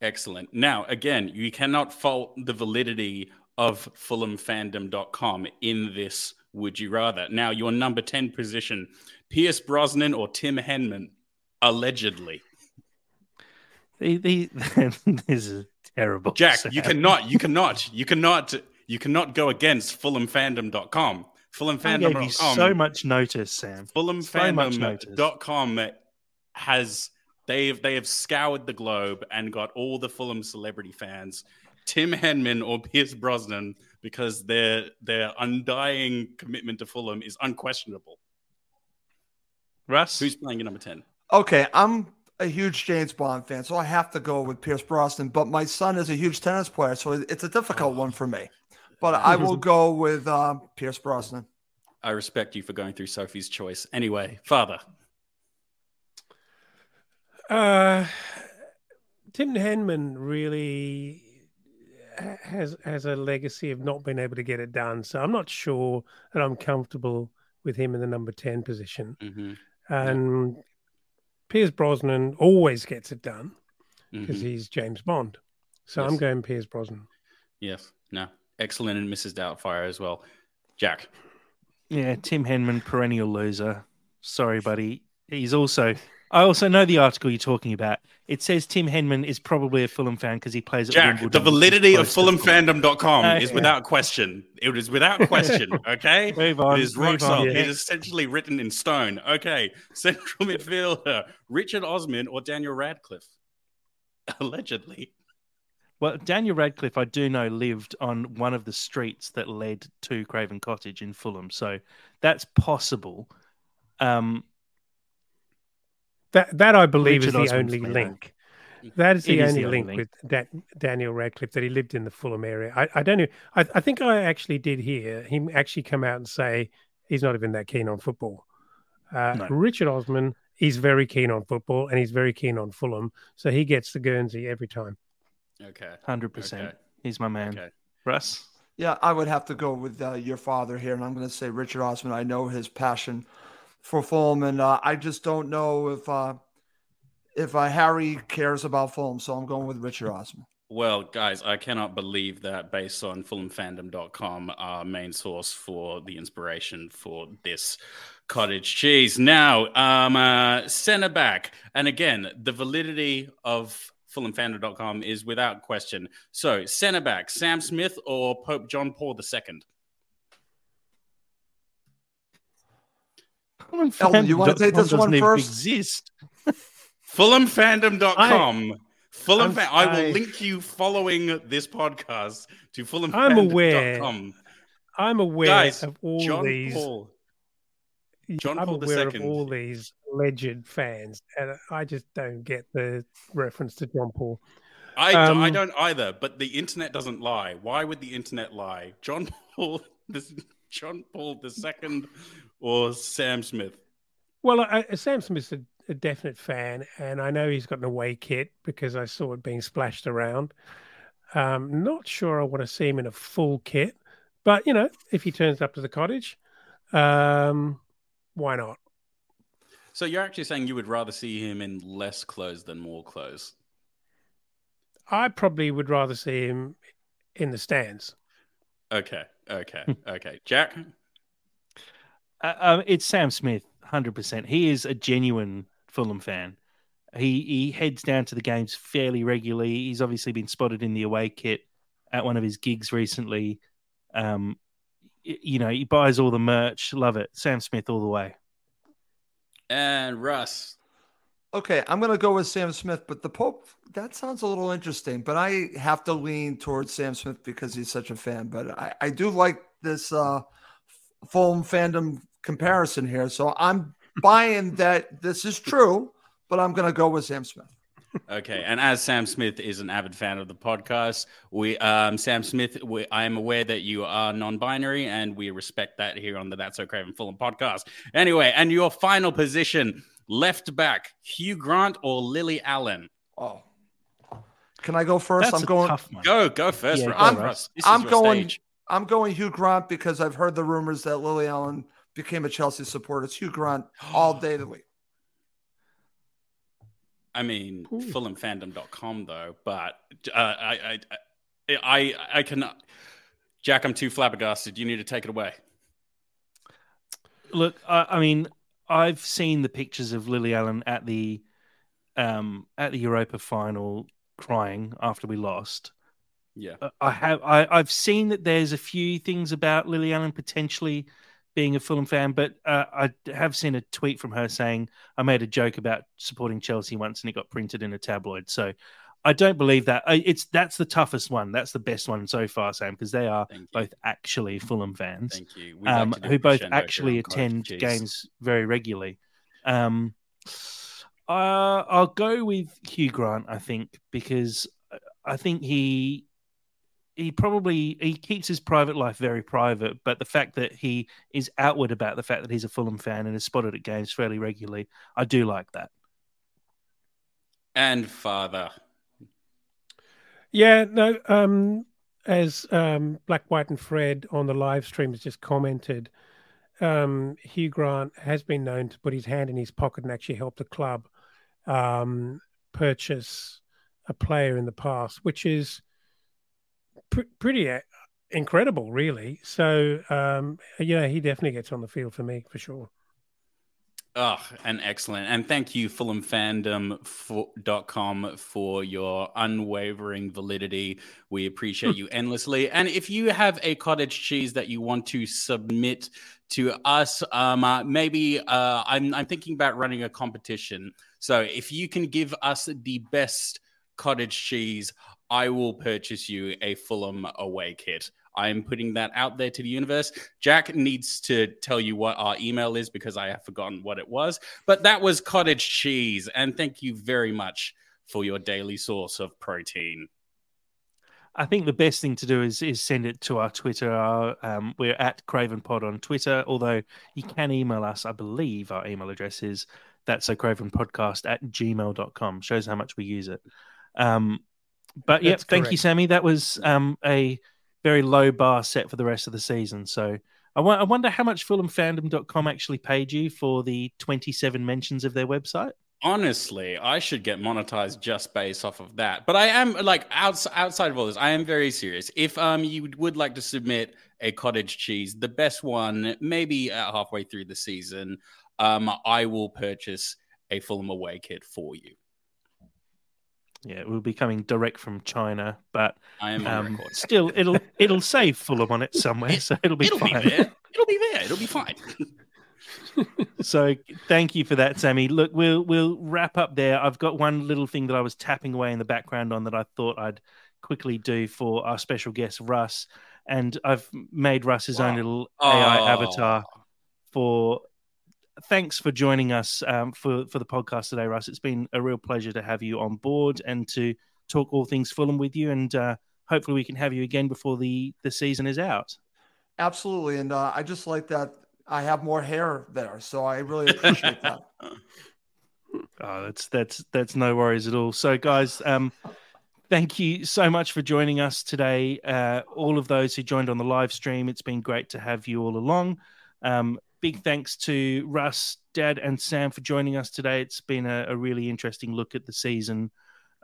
Excellent. Now, again, you cannot fault the validity of FulhamFandom.com in this Would You Rather. Now, your number 10 position, Pierce Brosnan or Tim Henman, allegedly. The, the, this is terrible. Jack, Sam. you cannot, you cannot, you cannot, you cannot go against FulhamFandom.com. I gave you FulhamFandom.com. so much notice, Sam. So much notice. FulhamFandom.com has they've they have scoured the globe and got all the Fulham celebrity fans, Tim Henman or Pierce Brosnan, because their their undying commitment to Fulham is unquestionable. Russ, Who's playing your number ten? Okay, I'm a huge James Bond fan, so I have to go with Pierce Brosnan. But my son is a huge tennis player, so it's a difficult oh. one for me. But I will go with uh, Pierce Brosnan. I respect you for going through Sophie's choice. Anyway, father. Uh, Tim Henman really has has a legacy of not being able to get it done. So I'm not sure that I'm comfortable with him in the number ten position. Mhm, And Pierce Brosnan always gets it done because mhm. he's James Bond. So I'm going Pierce Brosnan. Yes, no, excellent, and Mrs. Doubtfire as well. Jack. yeah, Tim Henman, perennial loser. Sorry, buddy. He's also. I also know the article you're talking about. It says Tim Henman is probably a Fulham fan because he plays at Jack, the Wimbledon, is validity of Fulham. FulhamFandom.com Uh, is yeah. without question. It is without question. Okay. Move on. It is rock solid. Yeah. It is essentially written in stone. Okay. Central midfielder, Richard Osman or Daniel Radcliffe? Allegedly. Well, Daniel Radcliffe, I do know, lived on one of the streets that led to Craven Cottage in Fulham, so that's possible. Um, That that I believe Richard is the Osman's only made link. That is the is only the link link. with that Daniel Radcliffe that he lived in the Fulham area. I, I don't know. I, I think I actually did hear him actually come out and say he's not even that keen on football. Uh, No. Richard Osman, he's very keen on football and he's very keen on Fulham, so he gets the Guernsey every time. Okay. hundred percent. Okay. He's my man, Okay. Russ. Yeah, I would have to go with uh, your father here, and I'm going to say Richard Osman. I know his passion for Fulham, and uh, I just don't know if uh, if uh, Harry cares about Fulham, so I'm going with Richard Osman. Well, guys, I cannot believe that based on FulhamFandom.com, our main source for the inspiration for this cottage cheese. Now, um, uh, centre back, and again, the validity of FulhamFandom.com is without question. So, centre back, Sam Smith or Pope John Paul II? Elton, you wanna take this Doesn't even? Exist. FulhamFandom.com. Fulham, I'm- fan, I will link you following this podcast to I'm aware. I'm aware Guys, of all John these. Paul. John I'm Paul aware of all these alleged fans, and I just don't get the reference to John Paul. I, I Um, don't either, but the internet doesn't lie. Why would the internet lie? John Paul, this, John Paul II, or Sam Smith? Well, I, I- Sam Smith's a, a definite fan, and I know he's got an away kit because I saw it being splashed around. Um, not sure I want to see him in a full kit, but you know, if he turns up to the cottage, um, why not? So you're actually saying you would rather see him in less clothes than more clothes? I probably would rather see him in the stands. Okay, okay, okay. Jack? Uh, uh, it's Sam Smith, 100%. He is a genuine Fulham fan. He he heads down to the games fairly regularly. He's obviously been spotted in the away kit at one of his gigs recently. Um, you know, he buys all the merch. Love it. Sam Smith all the way. And Russ. Okay, I'm going to go with Sam Smith, but the Pope, that sounds a little interesting. But I have to lean towards Sam Smith because he's such a fan. But I, I do like this uh, Fulham fandom comparison here. So I'm buying that this is true, but I'm going to go with Sam Smith. Okay, and as Sam Smith is an avid fan of the podcast, we um, Sam Smith, we, I am aware that you are non-binary, and we respect that here on the That's So Craven Fulham podcast. Anyway, and your final position, left back, Hugh Grant or Lily Allen? Oh, can I go first? That's I'm going. Go, go first, Yeah, go, I'm- Russ. This I'm your going- stage. I'm going Hugh Grant because I've heard the rumors that Lily Allen became a Chelsea supporter. It's Hugh Grant all day of the week. I mean, Ooh. FulhamFandom.com though, but uh, I, I, I, I cannot. Jack, I'm too flabbergasted. You need to take it away. Look, I, I mean, I've seen the pictures of Lily Allen at the um, at the Europa final crying after we lost. Yeah. Uh, I have I, I've seen that there's a few things about Lily Allen potentially being a Fulham fan, but uh, I have seen a tweet from her saying I made a joke about supporting Chelsea once and it got printed in a tabloid. So I don't believe that. It's that's the toughest one. That's the best one so far, Sam, because they are both actually Fulham fans Thank you. Like um, do who both actually attend games very regularly. Um, uh, I'll go with Hugh Grant, I think, because I think he he probably he keeps his private life very private, but the fact that he is outward about the fact that he's a Fulham fan and is spotted at games fairly regularly, I do like that. And father. Yeah, no. Um, as um, Black, White, and Fred on the live stream has just commented, um, Hugh Grant has been known to put his hand in his pocket and actually help the club um, purchase a player in the past, which is pr- pretty uh, incredible, really. So, um, know, he definitely gets on the field for me for sure. Oh, and excellent. And thank you, FulhamFandom.com, for your unwavering validity. We appreciate you endlessly. And if you have a cottage cheese that you want to submit to us, um, uh, maybe uh, I'm, I'm thinking about running a competition. So if you can give us the best cottage cheese, I will purchase you a Fulham away kit. I am putting that out there to the universe. Jack needs to tell you what our email is because I have forgotten what it was. But that was cottage cheese. And thank you very much for your daily source of protein. I think the best thing to do is is send it to our Twitter. Our, um, we're at Craven Pod on Twitter, although you can email us. I believe our email address is that's a Craven podcast at gmail.com. Shows how much we use it. Um, but yeah, thank you. Sammy. That was um, a very low bar set for the rest of the season. So I wonder how much FulhamFandom.com actually paid you for the 27 mentions of their website. Honestly, I should get monetized just based off of that. But I am like outs- outside of all this, I am very serious. If um you would like to submit a cottage cheese, the best one, maybe uh, halfway through the season, um, I will purchase a Fulham away kit for you. Yeah, it will be coming direct from China, but I am um, still, it'll it'll say Fulham on it somewhere, so it'll be It'll fine. be there. It'll be there. It'll be fine. so thank you for that, Sammy. Look, we'll we'll wrap up there. I've got one little thing that I was tapping away in the background on that I thought I'd quickly do for our special guest Russ, and I've made Russ his own little AI Oh. avatar for. Thanks for joining us um, for for the podcast today, Russ. It's been a real pleasure to have you on board and to talk all things Fulham with you, and uh, hopefully we can have you again before the the season is out. Absolutely. And uh, I just like that I have more hair there. So I really appreciate that. Oh, that's that's that's no worries at all. So, guys, um, thank you so much for joining us today. Uh, all of those who joined on the live stream, it's been great to have you all along. Um, big thanks to Russ, Dad, and Sam for joining us today. It's been a, a really interesting look at the season,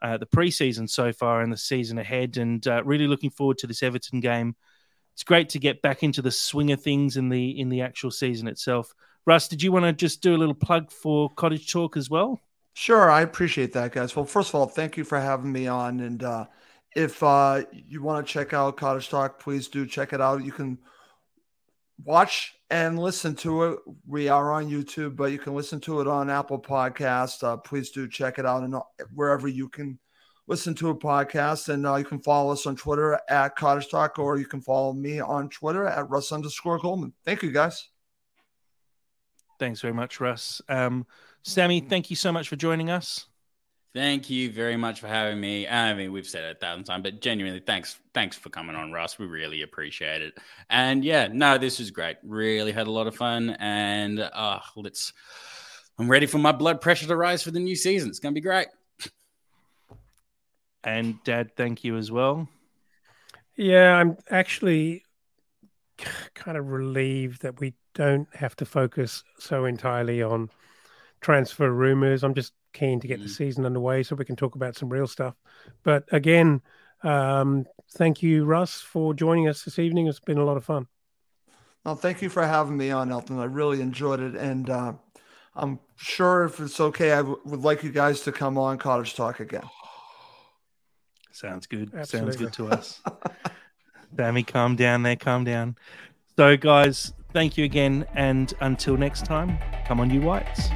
uh, the preseason so far, and the season ahead, and uh, really looking forward to this Everton game. It's great to get back into the swing of things in the in the actual season itself. Russ, did you want to just do a little plug for Cottage Talk as well? Sure, I appreciate that, guys. Well, first of all, thank you for having me on. And uh, if uh, you want to check out Cottage Talk, please do check it out. You can watch and listen to it. We are on YouTube, but you can listen to it on Apple Podcast. Uh, please do check it out and wherever you can listen to a podcast. And uh, you can follow us on Twitter at Cottage Talk, or you can follow me on Twitter at Russ underscore Goldman. Thank you, guys. Thanks very much, Russ. Um, Sammy, thank you so much for joining us. Thank you very much for having me. I mean, we've said it a thousand times, but genuinely, thanks, thanks for coming on, Russ. We really appreciate it. And yeah, no, this was great. Really had a lot of fun, and uh, let's. I'm ready for my blood pressure to rise for the new season. It's going to be great. And Dad, thank you as well. Yeah, I'm actually kind of relieved that we don't have to focus so entirely on transfer rumors. I'm just keen to get mm. the season underway so we can talk about some real stuff. But again, um, thank you, Russ, for joining us this evening. It's been a lot of fun. Well, thank you for having me on, Elton. I really enjoyed it. And uh, I'm sure if it's okay, I w- would like you guys to come on Cottage Talk again. Sounds good. Absolutely. Sounds good to us. Sammy, calm down there, calm down. So, guys, thank you again. And until next time, come on, you whites.